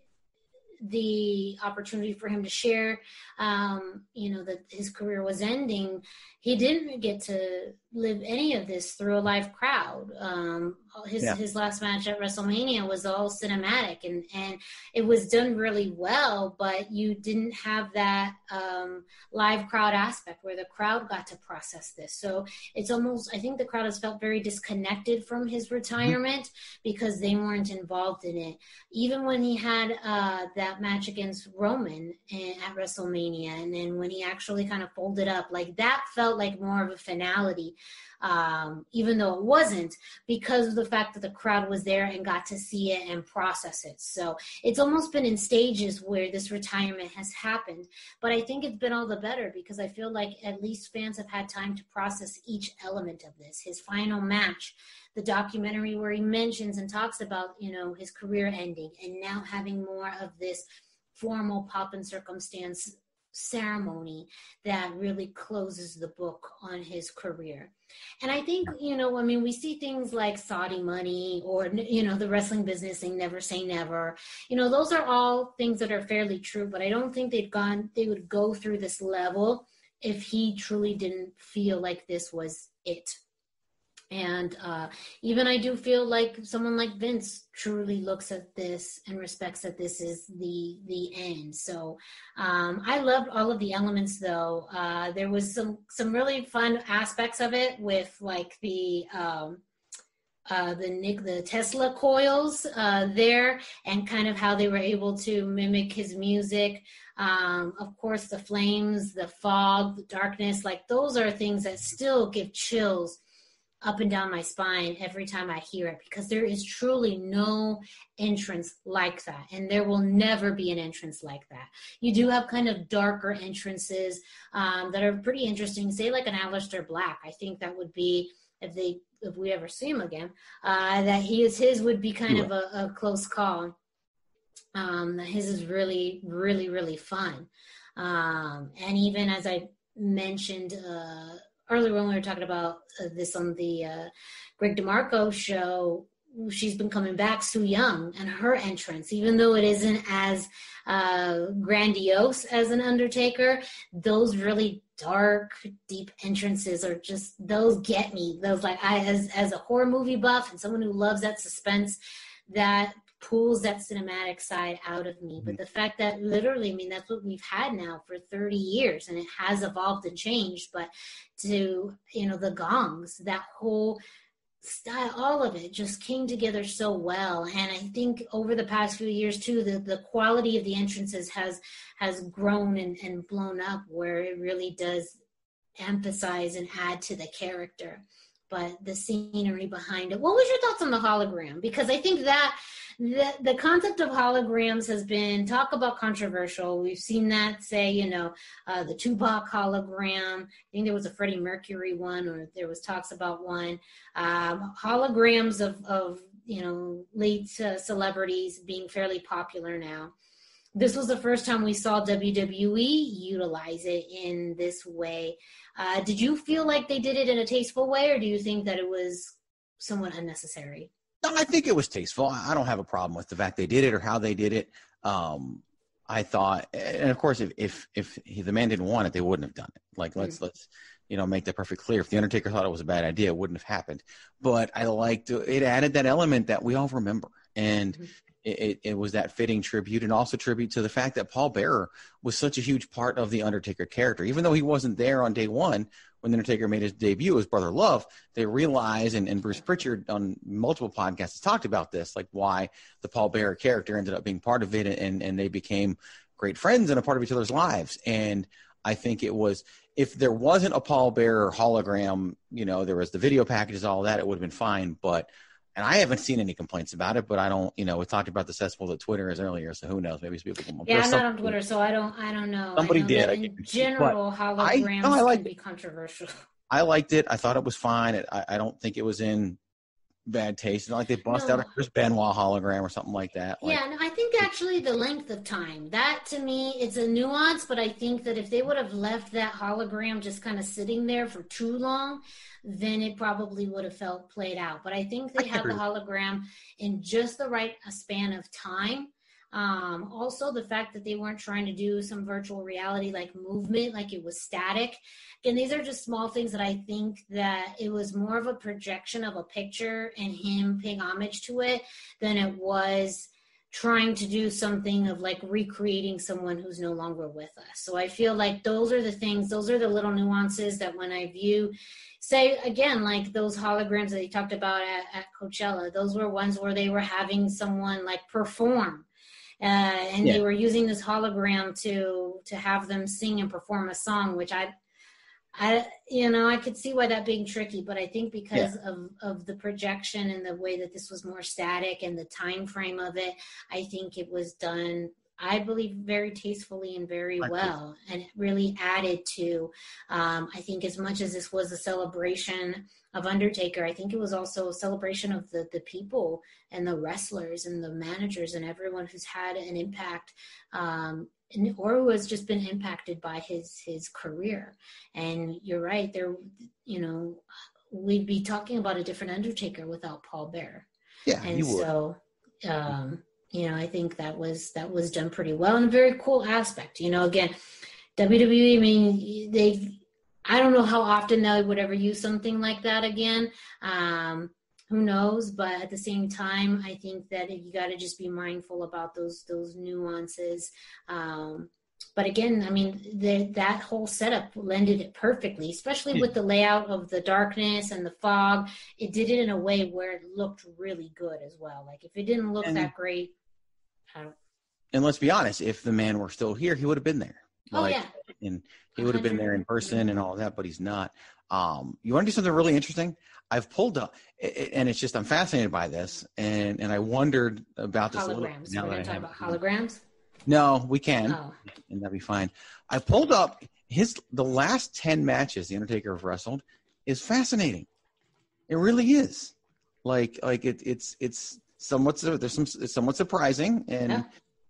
the opportunity for him to share um, you know that his career was ending he didn't get to live any of this through a live crowd um, his yeah. his last match at WrestleMania was all cinematic and and it was done really well but you didn't have that um, live crowd aspect where the crowd got to process this so it's almost I think the crowd has felt very disconnected from his mm-hmm. retirement mm-hmm. because they weren't involved in it even when he had uh, that match against Roman at WrestleMania and then when he actually kind of folded up like that felt like more of a finality um, even though it wasn't, because of the fact that the crowd was there and got to see it and process it. So it's almost been in stages where this retirement has happened. But I think it's been all the better because I feel like at least fans have had time to process each element of this. His final match, the documentary where he mentions and talks about, you know, his career ending and now having more of this formal pop and circumstance ceremony that really closes the book on his career. And I think, you know, I mean, we see things like Saudi money or, you know, the wrestling business thing, never say never. You know, those are all things that are fairly true, but I don't think they'd gone, they would go through this level if he truly didn't feel like this was it and uh, even I do feel like someone like Vince truly looks at this and respects that this is the the end. So um, I loved all of the elements, though. Uh, there was some some really fun aspects of it with like the. Um, uh, the Nick the Tesla coils uh, there and kind of how they were able to mimic his music. Um, of course, the flames, the fog, the darkness, like those are things that still give chills up and down my spine every time I hear it because there is truly no entrance like that. And there will never be an entrance like that. You do have kind of darker entrances um, that are pretty interesting, say like an Aleister Black. I think that would be, if they if we ever see him again, uh, that he is his would be kind yeah. of a, a, close call. Um, his is really, really, really fun. Um, and even as I mentioned uh, earlier when we were talking about uh, this on the uh, Greg DeMarco show, she's been coming back, Su Yung, and her entrance, even though it isn't as uh, grandiose as an Undertaker, those really dark, deep entrances are just those get me. Those like I as as a horror movie buff and someone who loves that suspense, that pulls that cinematic side out of me. But mm-hmm. the fact that literally, I mean, that's what we've had now for 30 years and it has evolved and changed. But to, you know, the gongs, that whole style, all of it just came together so well. And I think over the past few years too, the, the quality of the entrances has has grown and, and blown up where it really does emphasize and add to the character but the scenery behind it. What was your thoughts on the hologram? Because I think that the, the concept of holograms has been talk about controversial. We've seen that say, you know, uh, the Tupac hologram. I think there was a Freddie Mercury one, or there was talks about one. Um, holograms of, of, you know, late uh, celebrities being fairly popular now. This was the first time we saw WWE utilize it in this way. Uh, did you feel like they did it in a tasteful way, or do you think that it was somewhat unnecessary? No, I think it was tasteful. I don't have a problem with the fact they did it or how they did it. Um, I thought, and of course, if if if he, the man didn't want it, they wouldn't have done it. Like let's mm-hmm. let's you know make that perfect clear. If the Undertaker thought it was a bad idea, it wouldn't have happened. But I liked it it added that element that we all remember, and mm-hmm. It, it, was that fitting tribute, and also tribute to the fact that Paul Bearer was such a huge part of the Undertaker character, even though he wasn't there on day one when the Undertaker made his debut as Brother Love, they realized, and, and Bruce Prichard on multiple podcasts has talked about this, like why the Paul Bearer character ended up being part of it, and and they became great friends and a part of each other's lives. And I think it was if there wasn't a Paul Bearer hologram, you know, there was the video packages, all that, it would have been fine. But and I haven't seen any complaints about it, but I don't, you know, we talked about the cesspool that Twitter is earlier, so who knows? Maybe some people. Yeah, I'm not on Twitter, so I don't, I don't know. Somebody know did. In general, holograms I, no, I like can be controversial. I liked it. I thought it was fine. I, I don't think it was in bad taste. It's not like they bust no. out a Chris Benoit hologram or something like that. Like, yeah, no, I think actually the length of time that to me it's a nuance, but I think that if they would have left that hologram just kind of sitting there for too long, then it probably would have felt played out. But I think they had the hologram in just the right uh, span of time um, also, the fact that they weren't trying to do some virtual reality like movement, like it was static. And these are just small things that I think that it was more of a projection of a picture and him paying homage to it than it was trying to do something of like recreating someone who's no longer with us. So I feel like those are the things, those are the little nuances that when I view, say again, like those holograms that he talked about at, at Coachella, those were ones where they were having someone like perform uh, and yeah. they were using this hologram to to have them sing and perform a song, which I, I you know I could see why that being tricky, but I think because yeah. of of the projection and the way that this was more static and the time frame of it, I think it was done I believe very tastefully and very well, and it really added to. Um, I think as much as this was a celebration of Undertaker, I think it was also a celebration of the the people and the wrestlers and the managers and everyone who's had an impact. Um, and, or who has just been impacted by his his career. And you're right, there, you know, we'd be talking about a different Undertaker without Paul Bear. Yeah, and so. Um, you know, I think that was that was done pretty well and a very cool aspect. You know, again, WWE. I mean, they. I don't know how often they would ever use something like that again. Um, who knows? But at the same time, I think that you got to just be mindful about those those nuances. Um, but again, I mean, the, that whole setup lended it perfectly, especially with the layout of the darkness and the fog. It did it in a way where it looked really good as well. Like if it didn't look and, that great, and let's be honest, if the man were still here, he would have been there. Oh like, yeah. And he would have been there in person and all that, but he's not. Um, you want to do something really interesting? I've pulled up, and it's just I'm fascinated by this, and and I wondered about this. Holograms. Now We're going to talk about holograms. No, we can, oh. and that'd be fine. I pulled up his the last ten matches the Undertaker have wrestled is fascinating. It really is. Like like it, it's it's somewhat there's some somewhat surprising and yeah.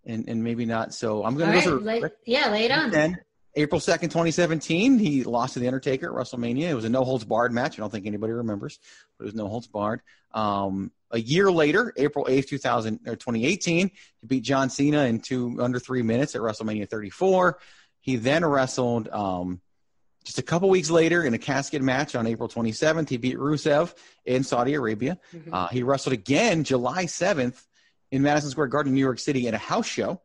and and maybe not. So I'm going to go right, lay, yeah, lay it on. Then April second, 2017, he lost to the Undertaker at WrestleMania. It was a no holds barred match. I don't think anybody remembers, but it was no holds barred. Um, a year later, April 8th, 2000 or 2018, he beat John Cena in two under three minutes at WrestleMania 34. He then wrestled um, just a couple weeks later, in a casket match on April 27th, he beat Rusev in Saudi Arabia. Mm-hmm. Uh, he wrestled again July 7th in Madison Square Garden, New York City, in a house show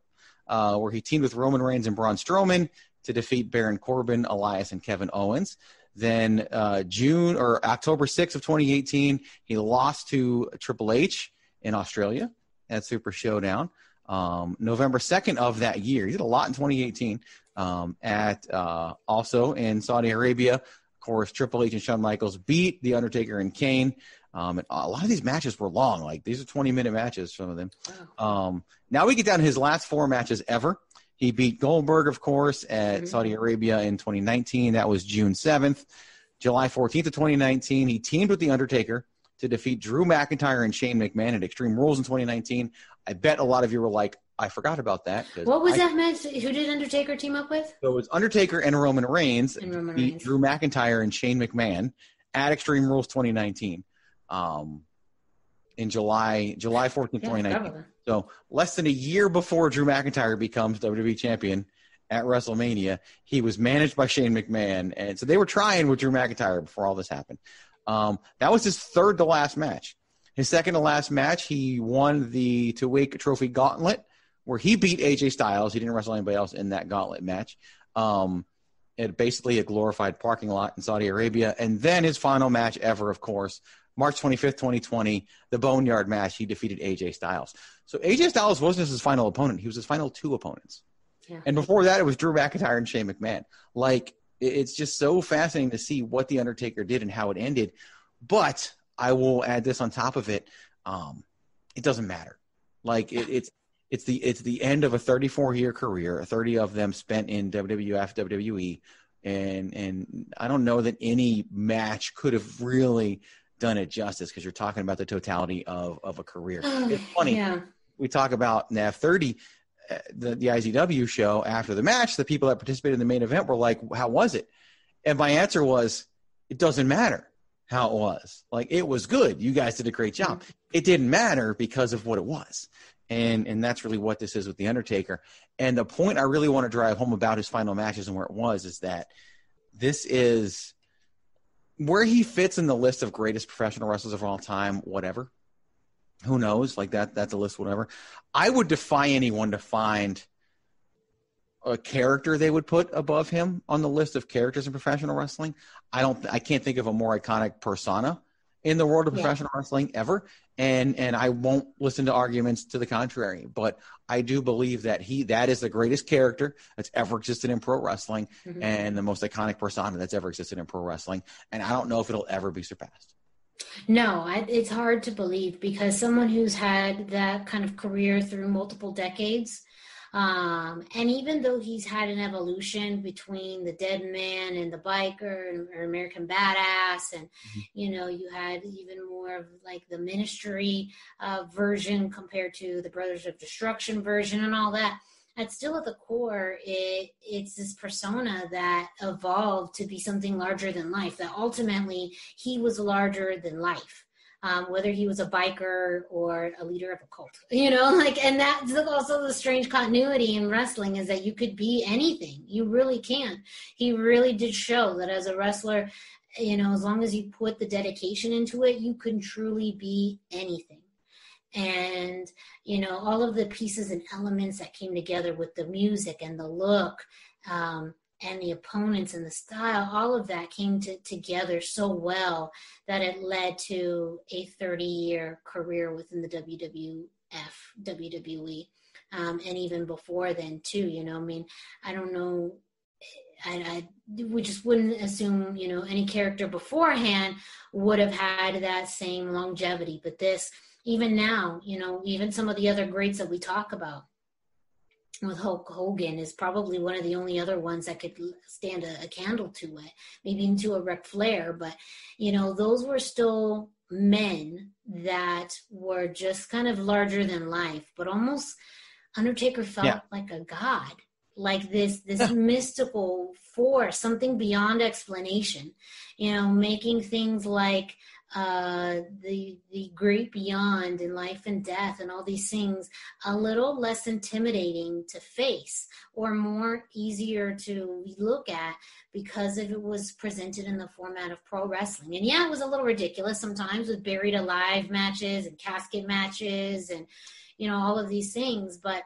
uh, where he teamed with Roman Reigns and Braun Strowman to defeat Baron Corbin, Elias, and Kevin Owens. Then uh, June or October 6th of 2018, he lost to Triple H in Australia at Super Showdown. Um, November 2nd of that year, he did a lot in 2018 um, at uh, also in Saudi Arabia. Of course, Triple H and Shawn Michaels beat The Undertaker and Kane. Um, and a lot of these matches were long. Like these are 20 minute matches, some of them. Um, now we get down to his last four matches ever. He beat Goldberg, of course, at mm-hmm. Saudi Arabia in 2019. That was June 7th. July 14th of 2019, he teamed with The Undertaker to defeat Drew McIntyre and Shane McMahon at Extreme Rules in 2019. I bet a lot of you were like, I forgot about that. What was I- that match? Who did Undertaker team up with? So it was Undertaker and Roman Reigns And Roman Reigns. Drew McIntyre and Shane McMahon at Extreme Rules 2019. Um, in July, July 14th, Yeah, 2019. about. So less than a year before Drew McIntyre becomes WWE champion at WrestleMania, he was managed by Shane McMahon, and so they were trying with Drew McIntyre before all this happened. Um, that was his third to last match. His second to last match, he won the Tuwaiq trophy gauntlet, where he beat AJ Styles. He didn't wrestle anybody else in that gauntlet match. Um, it basically a glorified parking lot in Saudi Arabia, and then his final match ever, of course, March 25th, 2020, the Boneyard match. He defeated AJ Styles. So AJ Styles wasn't his final opponent; he was his final two opponents. Yeah. And before that, it was Drew McIntyre and Shane McMahon. Like it's just so fascinating to see what the Undertaker did and how it ended. But I will add this on top of it: um, it doesn't matter. Like it, it's it's the it's the end of a 34 year career, 30 of them spent in WWF, WWE, and and I don't know that any match could have really done it justice because you're talking about the totality of of a career. It's funny Yeah. we talk about NAV 30, uh, the, the IZW show after the match, the people that participated in the main event were like, how was it? And my answer was, it doesn't matter how it was. Like, it was good. You guys did a great job. It didn't matter because of what it was. And, and that's really what this is with The Undertaker. And the point I really want to drive home about his final matches and where it was is that this is where he fits in the list of greatest professional wrestlers of all time, whatever. Who knows? Like that that's a list whatever. I would defy anyone to find a character they would put above him on the list of characters in professional wrestling. I don't i can't think of a more iconic persona in the world of Yeah. professional wrestling ever and and i won't listen to arguments to the contrary but i do believe that he that is the greatest character that's ever existed in pro wrestling Mhm. and the most iconic persona that's ever existed in pro wrestling and i don't know if it'll ever be surpassed No, I, it's hard to believe because someone who's had that kind of career through multiple decades, um, and even though he's had an evolution between the Dead Man and the Biker and or American Badass, and you know, you had even more of like the Ministry uh, version compared to the Brothers of Destruction version and all that. It's still at the core, it it's this persona that evolved to be something larger than life. That ultimately he was larger than life. Um, whether he was a biker or a leader of a cult, you know, like, and that's also the strange continuity in wrestling is that you could be anything. You really can. He really did show that as a wrestler, you know, as long as you put the dedication into it, you can truly be anything and you know all of the pieces and elements that came together with the music and the look um, and the opponents and the style all of that came to, together so well that it led to a 30 year career within the wwf wwe um, and even before then too you know i mean i don't know I, I we just wouldn't assume you know any character beforehand would have had that same longevity but this even now, you know, even some of the other greats that we talk about with Hulk Hogan is probably one of the only other ones that could stand a, a candle to it, maybe into a Ric Flair. But, you know, those were still men that were just kind of larger than life, but almost Undertaker felt Yeah. like a god. Like this, this mystical force, something beyond explanation. You know, making things like uh, the the great beyond and life and death and all these things a little less intimidating to face or more easier to look at because if it was presented in the format of pro wrestling. And yeah it was a little ridiculous sometimes with buried alive matches and casket matches and you know all of these things but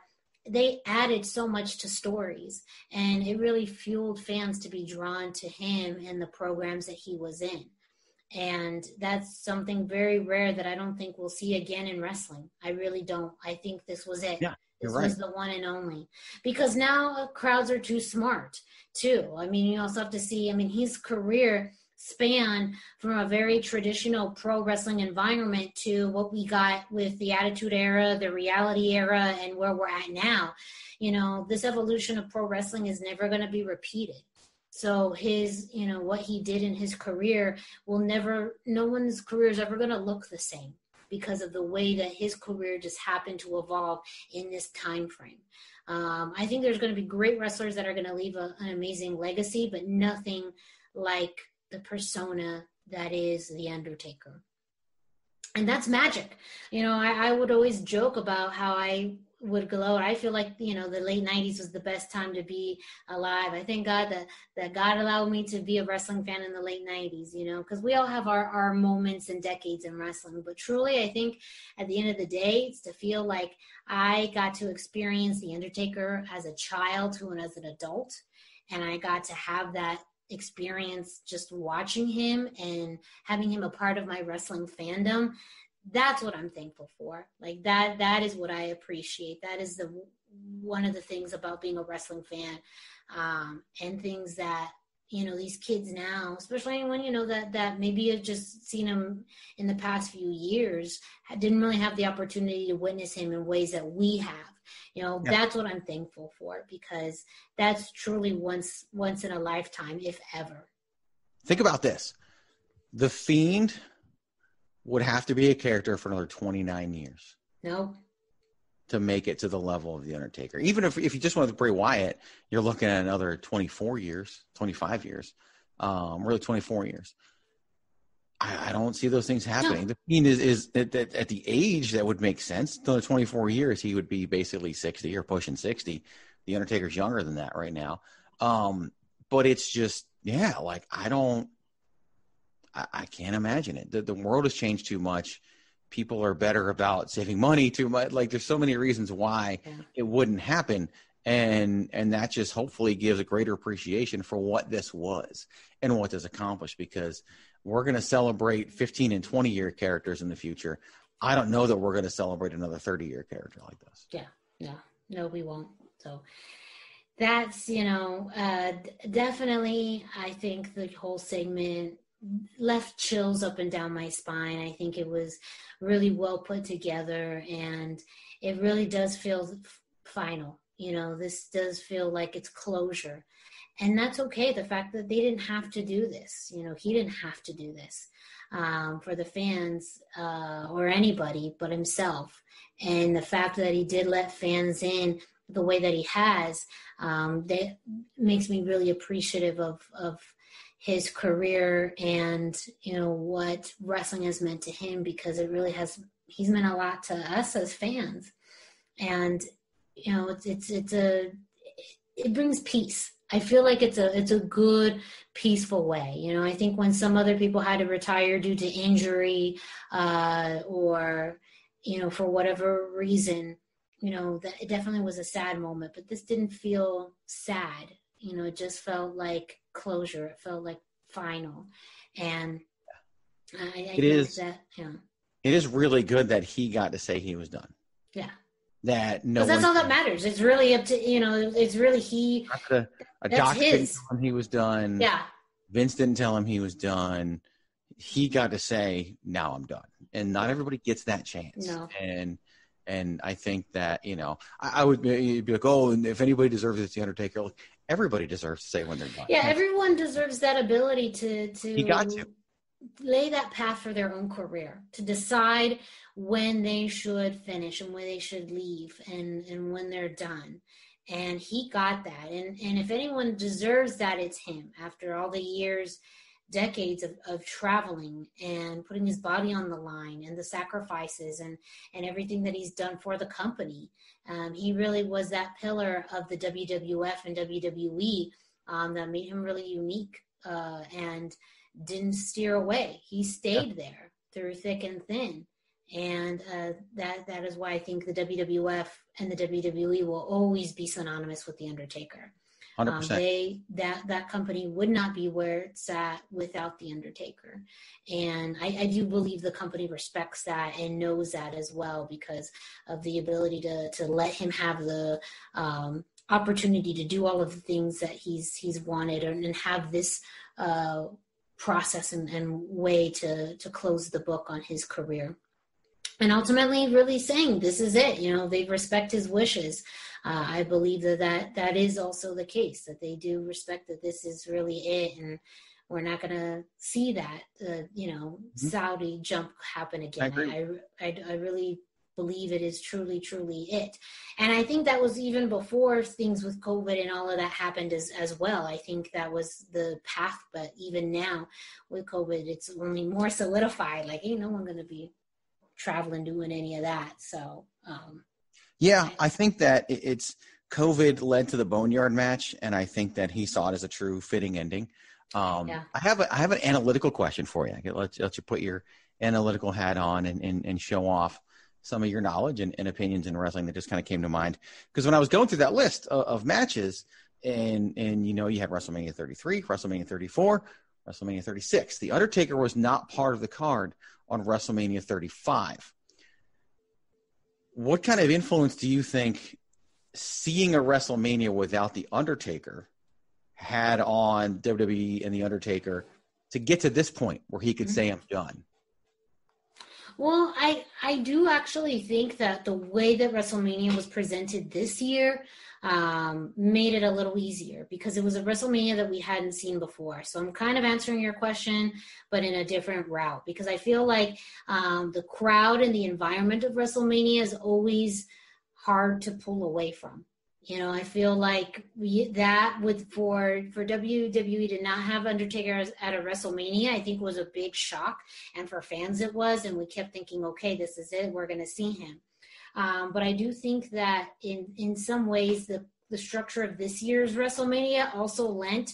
they added so much to stories and it really fueled fans to be drawn to him and the programs that he was in and that's something very rare that I don't think we'll see again in wrestling. I really don't. I think this was it. Yeah, this you're was the one and only. Because now crowds are too smart too. I mean, you also have to see. I mean, his career span from a very traditional pro wrestling environment to what we got with the Attitude Era, the Reality Era, and where we're at now. You know, this evolution of pro wrestling is never going to be repeated. So his, you know, what he did in his career will never, no one's career is ever going to look the same. because of the way that his career just happened to evolve in this time frame. Um, I think there's going to be great wrestlers that are going to leave a, an amazing legacy, but nothing like the persona that is the Undertaker. And that's magic. You know, I, I would always joke about how I would glow. I feel like you know the late '90s was the best time to be alive. I thank God that that God allowed me to be a wrestling fan in the late '90s. You know, because we all have our our moments and decades in wrestling. But truly, I think at the end of the day, it's to feel like I got to experience the Undertaker as a child to and as an adult, and I got to have that experience just watching him and having him a part of my wrestling fandom that's what i'm thankful for. Like that that is what i appreciate. That is the one of the things about being a wrestling fan um, and things that you know these kids now especially when you know that that maybe have just seen him in the past few years didn't really have the opportunity to witness him in ways that we have. You know yeah. that's what i'm thankful for because that's truly once once in a lifetime if ever. Think about this. The fiend would have to be a character for another 29 years. No. To make it to the level of the Undertaker, even if if you just went with Bray Wyatt, you're looking at another 24 years, 25 years, um, really 24 years. I, I don't see those things happening. No. The Fiend is is at, at, at, the age that would make sense. Another 24 years, he would be basically 60 or pushing 60. The Undertaker's younger than that right now. Um, but it's just yeah, like I don't I, I can't imagine it. The, the world has changed too much. People are better about saving money too much. Like there's so many reasons why yeah. it wouldn't happen. And and that just hopefully gives a greater appreciation for what this was and what this accomplished because we're going to celebrate 15 and 20 year characters in the future. I don't know that we're going to celebrate another 30 year character like this. Yeah, no, no, we won't. So that's, you know, uh, definitely, I think the whole segment left chills up and down my spine. I think it was really well put together and it really does feel final. You know, this does feel like it's closure. And that's okay. The fact that they didn't have to do this, you know, he didn't have to do this um, for the fans uh, or anybody but himself. And the fact that he did let fans in the way that he has, um, that makes me really appreciative of, of his career and you know what wrestling has meant to him because it really has he's meant a lot to us as fans. And you know it's it's it's a it brings peace. I feel like it's a it's a good peaceful way. You know i think when some other people had to retire due to injury uh or you know for whatever reason you know that it definitely was a sad moment but this didn't feel sad you know it just felt like closure. It felt like final, and I, I it is that. Yeah. It is really good that he got to say he was done. Yeah. That no. That's all that matters. It's really up to you know. It's really he. A, a doctor didn't tell him he was done. Yeah. Vince didn't tell him he was done. He got to say, "Now I'm done," and not everybody gets that chance. No. And and I think that you know, I, I would be, be, like, "Oh, and if anybody deserves it, it's the Undertaker." Like, everybody deserves to say when they're done. Yeah, everyone deserves that ability to to he got to lay that path for their own career to decide when they should finish and when they should leave and and when they're done and he got that and and if anyone deserves that it's him after all the years decades of, of traveling and putting his body on the line and the sacrifices and and everything that he's done for the company um, he really was that pillar of the WWF and WWE um, that made him really unique uh, and didn't steer away. He stayed yeah. there through thick and thin, and uh, that that is why I think the WWF and the WWE will always be synonymous with the Undertaker. Um. They that that company would not be where it's at without the Undertaker, and I, I, do believe the company respects that and knows that as well because of the ability to to let him have the um, opportunity to do all of the things that he's he's wanted and, and have this uh, process and, and way to to close the book on his career. And ultimately really saying this is it you know they respect his wishes uh, I believe that, that that is also the case, that they do respect that this is really it. And we're not going to see that, uh, you know, mm-hmm. Saudi jump happen again. I, I, I, I really believe it is truly, truly it. And I think that was even before things with COVID and all of that happened as, as well. I think that was the path, but even now with COVID, it's only more solidified. Like, ain't no one going to be traveling doing any of that. So, um, yeah, I think that it's COVID led to the Boneyard match, and I think that he saw it as a true fitting ending. Um, yeah. I have a, I have an analytical question for you. Let, let you put your analytical hat on and, and, and show off some of your knowledge and, and opinions in wrestling that just kind of came to mind. Because when I was going through that list of, of, matches, and and you know you had WrestleMania 33, WrestleMania 34, WrestleMania 36. The Undertaker was not part of the card on WrestleMania 35. What kind of influence do you think seeing a WrestleMania without the Undertaker had on WWE and the Undertaker to get to this point where he could mm-hmm. say I'm done? Well, I I do actually think that the way that WrestleMania was presented this year um, made it a little easier because it was a WrestleMania that we hadn't seen before. So I'm kind of answering your question, but in a different route because I feel like um, the crowd and the environment of WrestleMania is always hard to pull away from. You know, I feel like we, that with for for WWE to not have Undertaker at a WrestleMania, I think was a big shock, and for fans it was, and we kept thinking, okay, this is it, we're going to see him. Um, but I do think that in in some ways the the structure of this year's WrestleMania also lent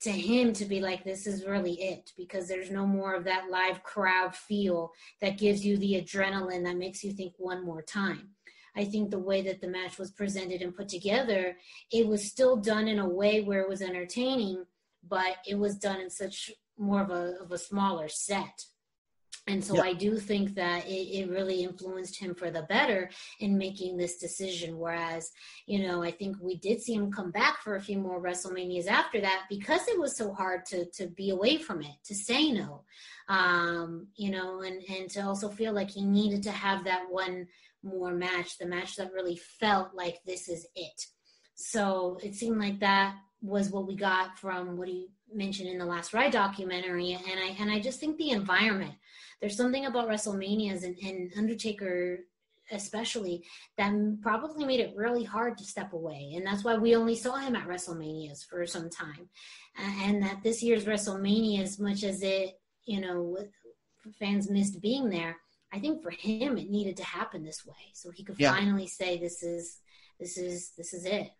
to him to be like this is really it because there's no more of that live crowd feel that gives you the adrenaline that makes you think one more time I think the way that the match was presented and put together, it was still done in a way where it was entertaining, but it was done in such more of a of a smaller set. And so yeah. I do think that it, it, really influenced him for the better in making this decision. Whereas, you know, I think we did see him come back for a few more WrestleManias after that because it was so hard to to be away from it, to say no. Um, you know, and, and to also feel like he needed to have that one more match, the match that really felt like this is it. So it seemed like that was what we got from what he mentioned in the last ride documentary. And I and I just think the environment. There's something about WrestleManias and, and Undertaker especially that probably made it really hard to step away and that's why we only saw him at wrestlemanias for some time and that this year's wrestlemania as much as it you know fans missed being there I think for him it needed to happen this way so he could yeah. finally say this is this is this is it.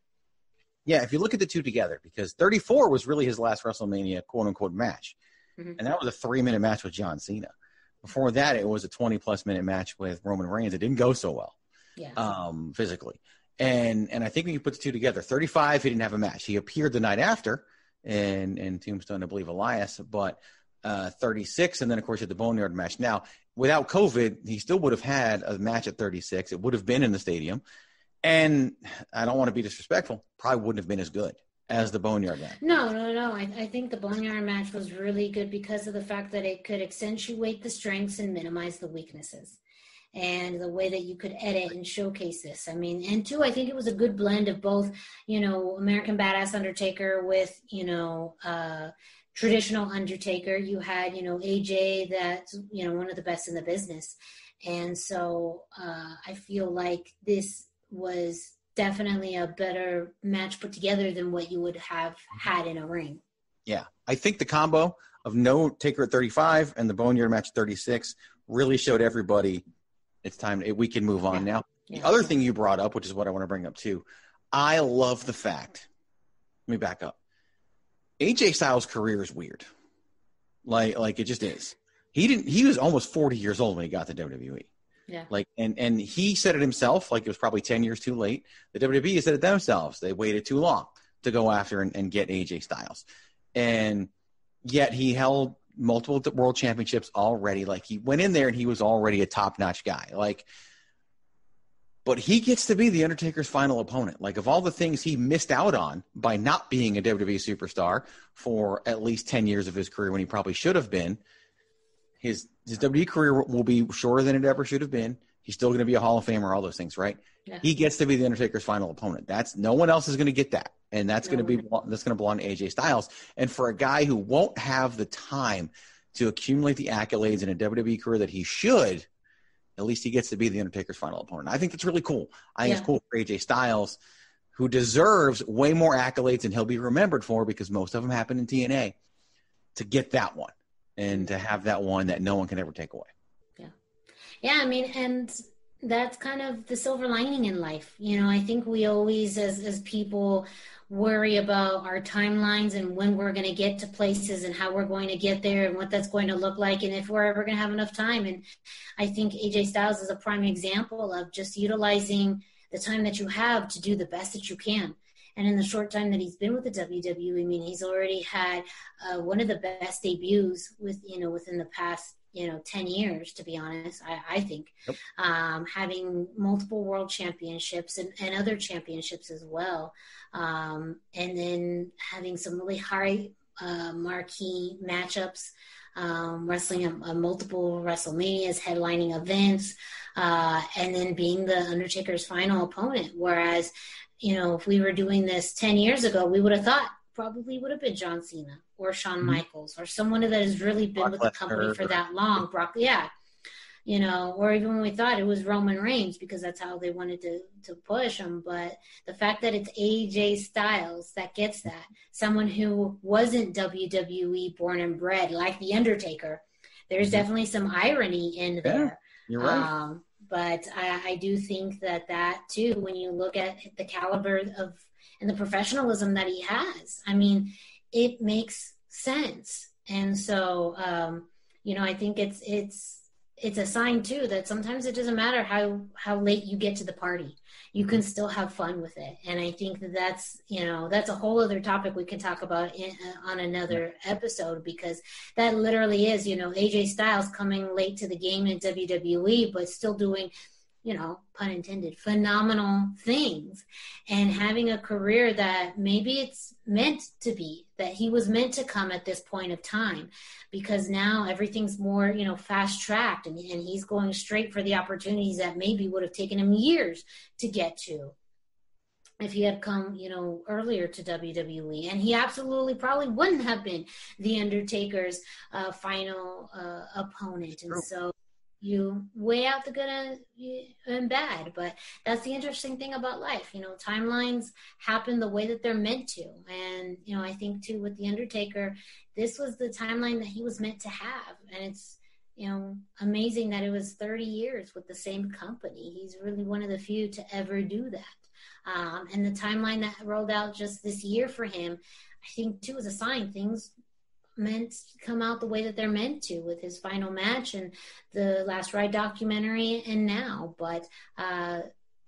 Yeah, if you look at the two together, because 34 was really his last WrestleMania quote unquote match, mm-hmm. and that was a three minute match with John Cena. Before that, it was a 20 plus minute match with Roman Reigns. It didn't go so well, yeah. um, physically. And and I think when you put the two together, 35 he didn't have a match. He appeared the night after in in Tombstone, I believe Elias, but uh, 36, and then of course you had the Boneyard match. Now without COVID, he still would have had a match at 36. It would have been in the stadium. And I don't want to be disrespectful, probably wouldn't have been as good as the Boneyard match. No, no, no. I, I think the Boneyard match was really good because of the fact that it could accentuate the strengths and minimize the weaknesses. And the way that you could edit and showcase this. I mean, and two, I think it was a good blend of both, you know, American Badass Undertaker with, you know, uh, traditional Undertaker. You had, you know, AJ that's, you know, one of the best in the business. And so uh, I feel like this was definitely a better match put together than what you would have had in a ring. Yeah. I think the combo of no Taker at 35 and the Boneyard match 36 really showed everybody it's time. We can move on yeah. now. Yeah. The other thing you brought up, which is what I want to bring up too, I love the fact. Let me back up. AJ Styles' career is weird. Like, like it just is. He didn't. He was almost forty years old when he got to WWE. Yeah. Like, and and he said it himself. Like it was probably ten years too late. The WWE said it themselves. They waited too long to go after and, and get AJ Styles, and yet he held multiple world championships already. Like he went in there and he was already a top notch guy. Like but he gets to be the Undertaker's final opponent. Like of all the things he missed out on by not being a WWE superstar for at least 10 years of his career when he probably should have been, his his WWE career will be shorter than it ever should have been. He's still going to be a Hall of Famer, all those things, right? Yeah. He gets to be the Undertaker's final opponent. That's no one else is going to get that, and that's going to be that's going to belong to AJ Styles. And for a guy who won't have the time to accumulate the accolades in a WWE career that he should, at least he gets to be the Undertaker's final opponent. I think that's really cool. I think Yeah. it's cool for AJ Styles, who deserves way more accolades than he'll be remembered for because most of them happen in TNA, to get that one and to have that one that no one can ever take away. Yeah, Yeah. I mean, and that's kind of the silver lining in life. You know, I think we always, as as people, worry about our timelines and when we're going to get to places and how we're going to get there and what that's going to look like and if we're ever going to have enough time. And I think AJ Styles is a prime example of just utilizing the time that you have to do the best that you can. And in the short time that he's been with the WWE, I mean, he's already had uh, one of the best debuts with you know within the past you know 10 years to be honest i, I think. Yep. um, having multiple world championships and, and other championships as well. Um, and then having some really high uh, marquee matchups um, wrestling a, a multiple wrestlemanias headlining events uh, and then being the undertaker's final opponent. Whereas you know if we were doing this 10 years ago we would have thought probably would have been john cena or Shawn Mhm. Michaels or someone that has really been Brock with the company for that long. Brock, yeah, you know, or even when we thought it was Roman Reigns because that's how they wanted to to push him. But the fact that it's AJ Styles that gets that, someone who wasn't WWE born and bred like the Undertaker, there's Mhm. definitely some irony in there. You're right. Um, but I, I do think that that too, when you look at the caliber of and the professionalism that he has, I mean, it makes sense. And so, um, you know, I think it's it's it's a sign too that sometimes it doesn't matter how how late you get to the party, you can still have fun with it. And I think that that's you know that's a whole other topic we can talk about in, uh, on another episode because that literally is you know AJ Styles coming late to the game in WWE, but still doing you know, pun intended, phenomenal things and having a career that maybe it's meant to be, that he was meant to come at this point of time because now everything's more, you know, fast tracked and, and he's going straight for the opportunities that maybe would have taken him years to get to if he had come, you know, earlier to WWE. And he absolutely probably wouldn't have been The Undertaker's uh, final uh, opponent. And so you weigh out the good and, bad. But that's the interesting thing about life. You know, timelines happen the way that they're meant to. And, you know, I think too with The Undertaker, this was the timeline that he was meant to have. And it's, you know, amazing that it was 30 years with the same company. He's really one of the few to ever do that. Um, and the timeline that rolled out just this year for him, I think too is a sign things meant to come out the way that they're meant to with his final match and the last ride documentary and now. But uh,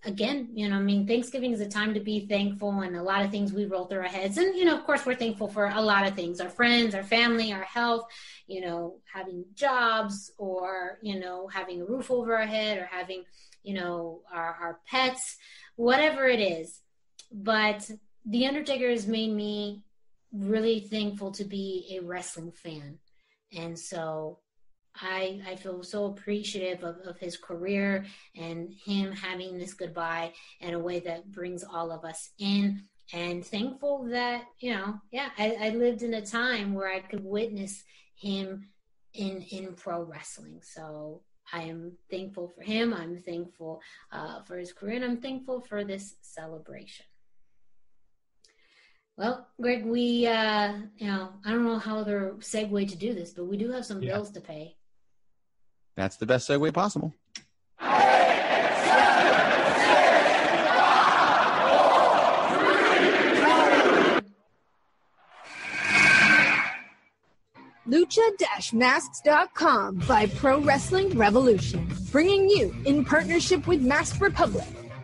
again, you know, I mean, Thanksgiving is a time to be thankful, and a lot of things we roll through our heads. And, you know, of course, we're thankful for a lot of things our friends, our family, our health, you know, having jobs or, you know, having a roof over our head or having, you know, our, our pets, whatever it is. But The Undertaker has made me really thankful to be a wrestling fan. And so I, I feel so appreciative of, of his career and him having this goodbye in a way that brings all of us in. And thankful that, you know, yeah, I, I lived in a time where I could witness him in in pro wrestling. So I am thankful for him. I'm thankful uh, for his career, and I'm thankful for this celebration. Well, Greg, we, uh, you know, I don't know how other segue to do this, but we do have some Yeah. bills to pay. That's the best segue possible. Lucha-Masks.com by Pro Wrestling Revolution, bringing you in partnership with Mask Republic,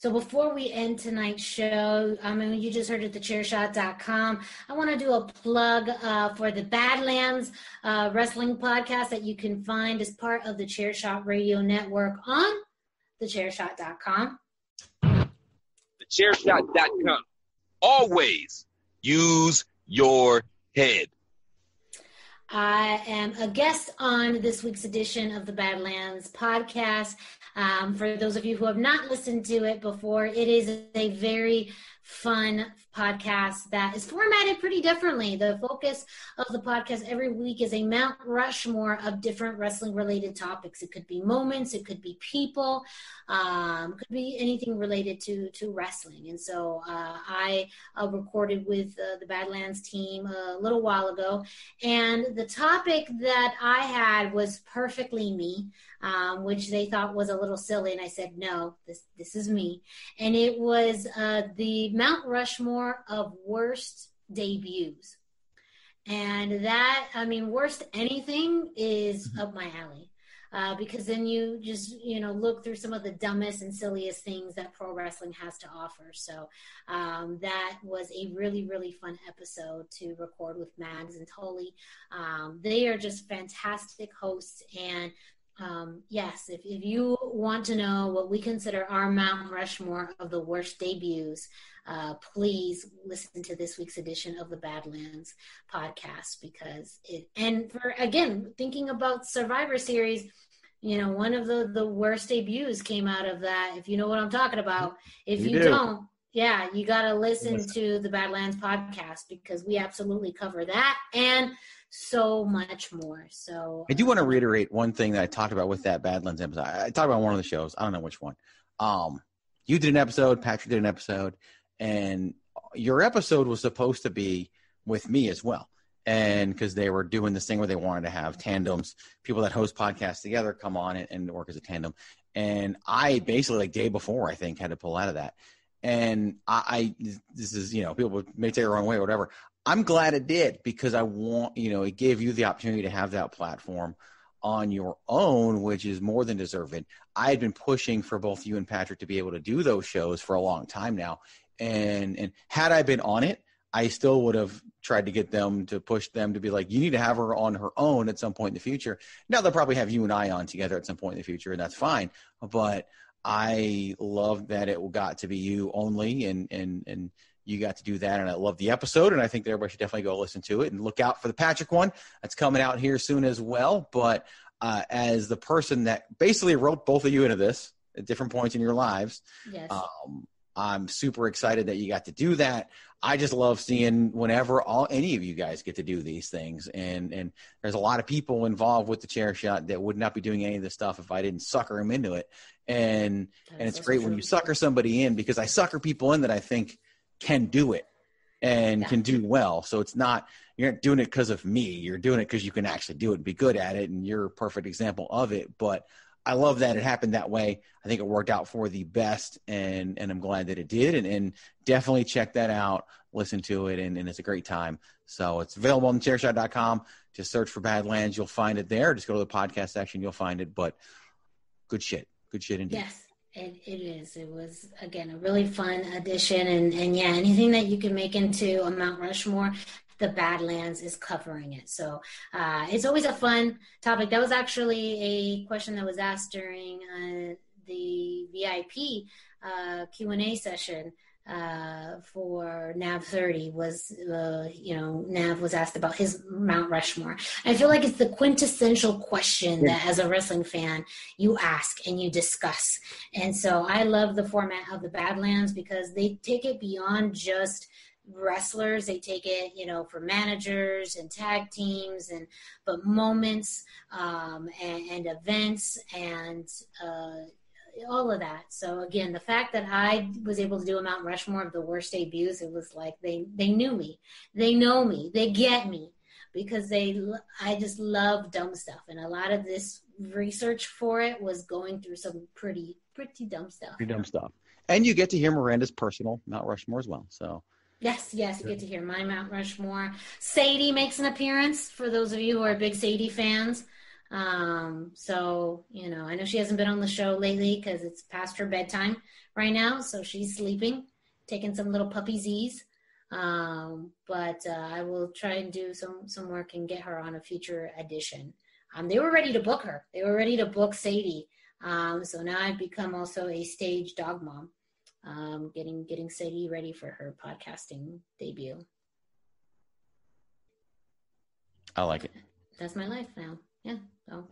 So before we end tonight's show, I mean, you just heard it, thechairshot.com. I want to do a plug uh, for the Badlands uh, Wrestling Podcast that you can find as part of the Chairshot Radio Network on thechairshot.com. Thechairshot.com. Always use your head. I am a guest on this week's edition of the Badlands podcast. Um, for those of you who have not listened to it before, it is a very fun podcast that is formatted pretty differently. The focus of the podcast every week is a Mount Rushmore of different wrestling related topics. It could be moments, it could be people, um, could be anything related to to wrestling. And so uh, I uh, recorded with uh, the Badlands team a little while ago, and the topic that I had was perfectly me um, which they thought was a little silly. And I said, no, this, this is me. And it was uh, the Mount Rushmore of worst debuts. And that, I mean, worst anything is mm-hmm. up my alley. Uh, because then you just you know look through some of the dumbest and silliest things that pro wrestling has to offer. So um, that was a really really fun episode to record with Mags and Tully. Um, they are just fantastic hosts, and um, yes, if, if you want to know what we consider our Mount Rushmore of the worst debuts, uh, please listen to this week's edition of the Badlands podcast because it, and for again, thinking about Survivor Series, you know, one of the, the worst debuts came out of that. If you know what I'm talking about, if you, you do. not yeah, you got to listen to the Badlands podcast because we absolutely cover that and so much more. So I do want to reiterate one thing that I talked about with that Badlands episode. I talked about one of the shows. I don't know which one. Um, you did an episode, Patrick did an episode, and your episode was supposed to be with me as well. And because they were doing this thing where they wanted to have tandems, people that host podcasts together come on and, and work as a tandem. And I basically, like day before, I think, had to pull out of that. And I, I this is, you know, people may take their wrong way or whatever. I'm glad it did because I want, you know, it gave you the opportunity to have that platform on your own, which is more than deserving. I had been pushing for both you and Patrick to be able to do those shows for a long time now. And and had I been on it, I still would have tried to get them to push them to be like, you need to have her on her own at some point in the future. Now they'll probably have you and I on together at some point in the future, and that's fine. But I love that it got to be you only, and and and you got to do that, and I love the episode, and I think that everybody should definitely go listen to it and look out for the Patrick one that's coming out here soon as well. But uh, as the person that basically wrote both of you into this at different points in your lives, yes. um, I'm super excited that you got to do that. I just love seeing whenever all any of you guys get to do these things, and and there's a lot of people involved with the chair shot that would not be doing any of this stuff if I didn't sucker them into it, and That's and it's great true. when you sucker somebody in because I sucker people in that I think can do it and yeah. can do well. So it's not you're not doing it because of me. You're doing it because you can actually do it and be good at it, and you're a perfect example of it. But I love that it happened that way. I think it worked out for the best, and and I'm glad that it did. And, and definitely check that out, listen to it, and, and it's a great time. So it's available on chairshot.com. Just search for Badlands, you'll find it there. Just go to the podcast section, you'll find it. But good shit, good shit indeed. Yes. It, it is. It was again a really fun addition, and and yeah, anything that you can make into a Mount Rushmore, the Badlands is covering it. So uh, it's always a fun topic. That was actually a question that was asked during uh, the VIP uh, Q and A session uh, for Nav 30 was, uh, you know, Nav was asked about his Mount Rushmore. I feel like it's the quintessential question yeah. that, as a wrestling fan, you ask and you discuss. And so I love the format of the Badlands because they take it beyond just wrestlers they take it you know for managers and tag teams and but moments um, and, and events and uh, all of that. So again, the fact that I was able to do a Mount Rushmore of the worst debuts, it was like they they knew me, they know me, they get me because they I just love dumb stuff, and a lot of this research for it was going through some pretty pretty dumb stuff. Pretty dumb stuff, and you get to hear Miranda's personal Mount Rushmore as well. So. Yes, yes, you get to hear my Mount Rushmore. Sadie makes an appearance for those of you who are big Sadie fans. Um, so, you know, I know she hasn't been on the show lately because it's past her bedtime right now. So she's sleeping, taking some little puppy Z's. Um, but uh, I will try and do some, some work and get her on a future edition. Um, they were ready to book her. They were ready to book Sadie. Um, so now I've become also a stage dog mom, um, getting getting Sadie ready for her podcasting debut. I like it. That's my life now. Yeah. So,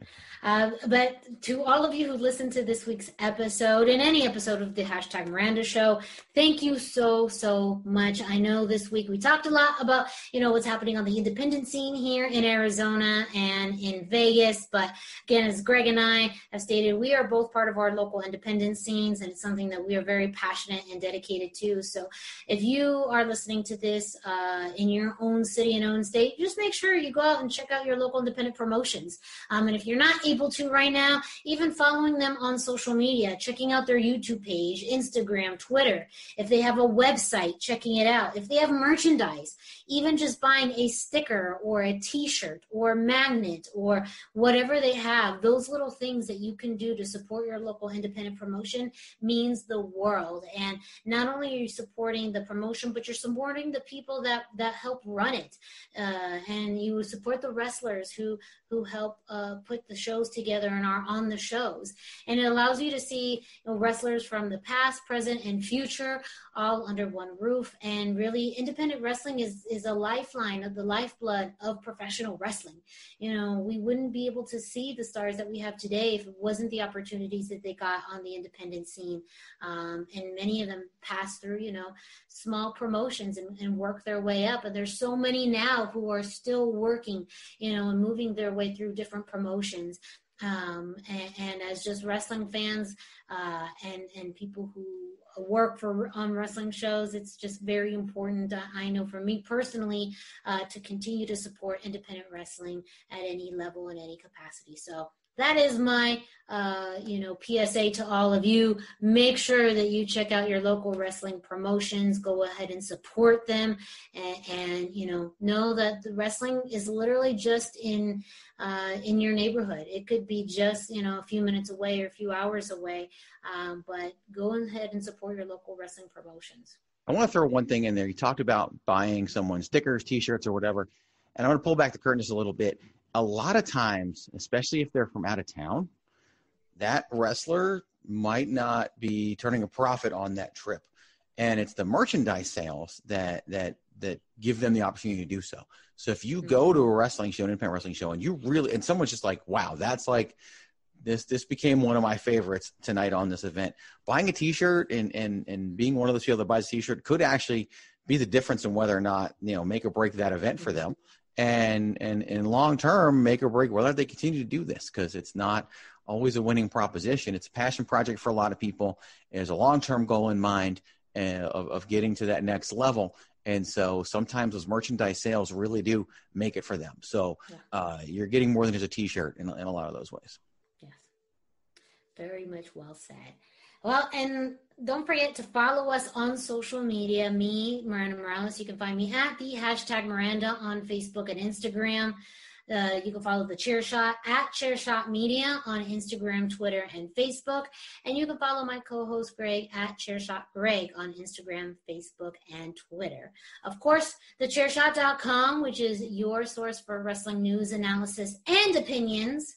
uh, but to all of you who listened to this week's episode and any episode of the hashtag Miranda Show, thank you so so much. I know this week we talked a lot about you know what's happening on the independent scene here in Arizona and in Vegas. But again, as Greg and I have stated, we are both part of our local independent scenes, and it's something that we are very passionate and dedicated to. So, if you are listening to this uh, in your own city and own state, just make sure you go out and check out your local independent promotions. Um, and if you're not able to right now, even following them on social media, checking out their YouTube page, Instagram, Twitter, if they have a website, checking it out, if they have merchandise, even just buying a sticker or a t shirt or a magnet or whatever they have, those little things that you can do to support your local independent promotion means the world. And not only are you supporting the promotion, but you're supporting the people that, that help run it. Uh, and you support the wrestlers who, who help uh, put the shows together and are on the shows. And it allows you to see you know, wrestlers from the past, present, and future all under one roof. And really, independent wrestling is, is a lifeline of the lifeblood of professional wrestling. You know, we wouldn't be able to see the stars that we have today if it wasn't the opportunities that they got on the independent scene. Um, and many of them pass through, you know, small promotions and, and work their way up. And there's so many now who are still working, you know, and moving their way through different promotions. Um, and, and, as just wrestling fans uh, and and people who work for on wrestling shows, it's just very important. Uh, I know for me personally uh, to continue to support independent wrestling at any level in any capacity. So that is my uh, you know psa to all of you. Make sure that you check out your local wrestling promotions. Go ahead and support them. And, and you know know that the wrestling is literally just in uh, in your neighborhood. It could be just you know a few minutes away or a few hours away. Um, but go ahead and support your local wrestling promotions. I want to throw one thing in there. You talked about buying someone stickers t-shirts or whatever. And i want to pull back the curtain just a little bit a lot of times, especially if they're from out of town, that wrestler might not be turning a profit on that trip. And it's the merchandise sales that that that give them the opportunity to do so. So if you go to a wrestling show, an independent wrestling show, and you really and someone's just like, wow, that's like this this became one of my favorites tonight on this event. Buying a t-shirt and and and being one of those people that buys a t-shirt could actually be the difference in whether or not, you know, make or break that event for them and and in long term make or break whether they continue to do this because it's not always a winning proposition. It's a passion project for a lot of people. There's a long term goal in mind uh, of, of getting to that next level. And so sometimes those merchandise sales really do make it for them. So yeah. uh, you're getting more than just a t-shirt in, in a lot of those ways. Yes. Very much well said. Well, and don't forget to follow us on social media. Me, Miranda Morales. You can find me at the hashtag Miranda on Facebook and Instagram. Uh, you can follow the Chair Shot at Chair Shot Media on Instagram, Twitter, and Facebook. And you can follow my co host Greg at Chair Shot Greg on Instagram, Facebook, and Twitter. Of course, the thechairshot.com, which is your source for wrestling news, analysis, and opinions.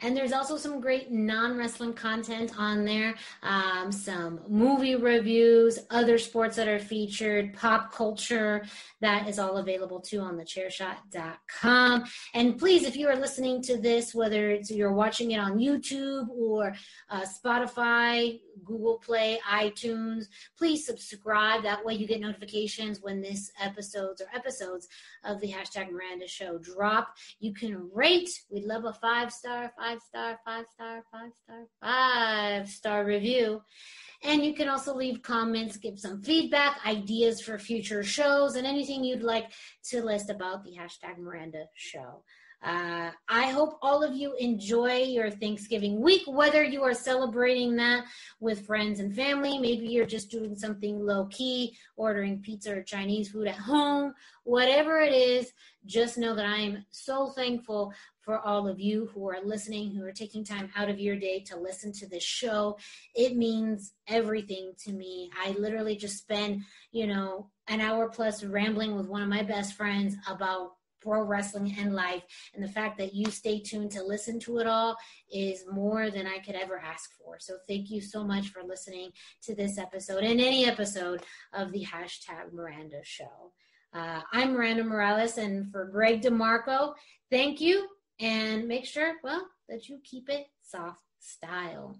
And there's also some great non wrestling content on there, um, some movie reviews, other sports that are featured, pop culture. That is all available too on thechairshot.com. And please, if you are listening to this, whether it's you're watching it on YouTube or uh, Spotify, Google Play, iTunes, please subscribe. That way you get notifications when this episodes or episodes of the hashtag Miranda Show drop. You can rate. We'd love a five star, five star, five star, five star, five star review. And you can also leave comments, give some feedback, ideas for future shows, and anything you'd like to list about the hashtag Miranda Show. Uh, I hope all of you enjoy your Thanksgiving week, whether you are celebrating that with friends and family. Maybe you're just doing something low key, ordering pizza or Chinese food at home, whatever it is. Just know that I am so thankful for all of you who are listening, who are taking time out of your day to listen to this show. It means everything to me. I literally just spend, you know, an hour plus rambling with one of my best friends about pro wrestling and life. And the fact that you stay tuned to listen to it all is more than I could ever ask for. So thank you so much for listening to this episode and any episode of the hashtag Miranda Show. Uh, I'm Miranda Morales, and for Greg DeMarco, thank you. And make sure, well, that you keep it soft style.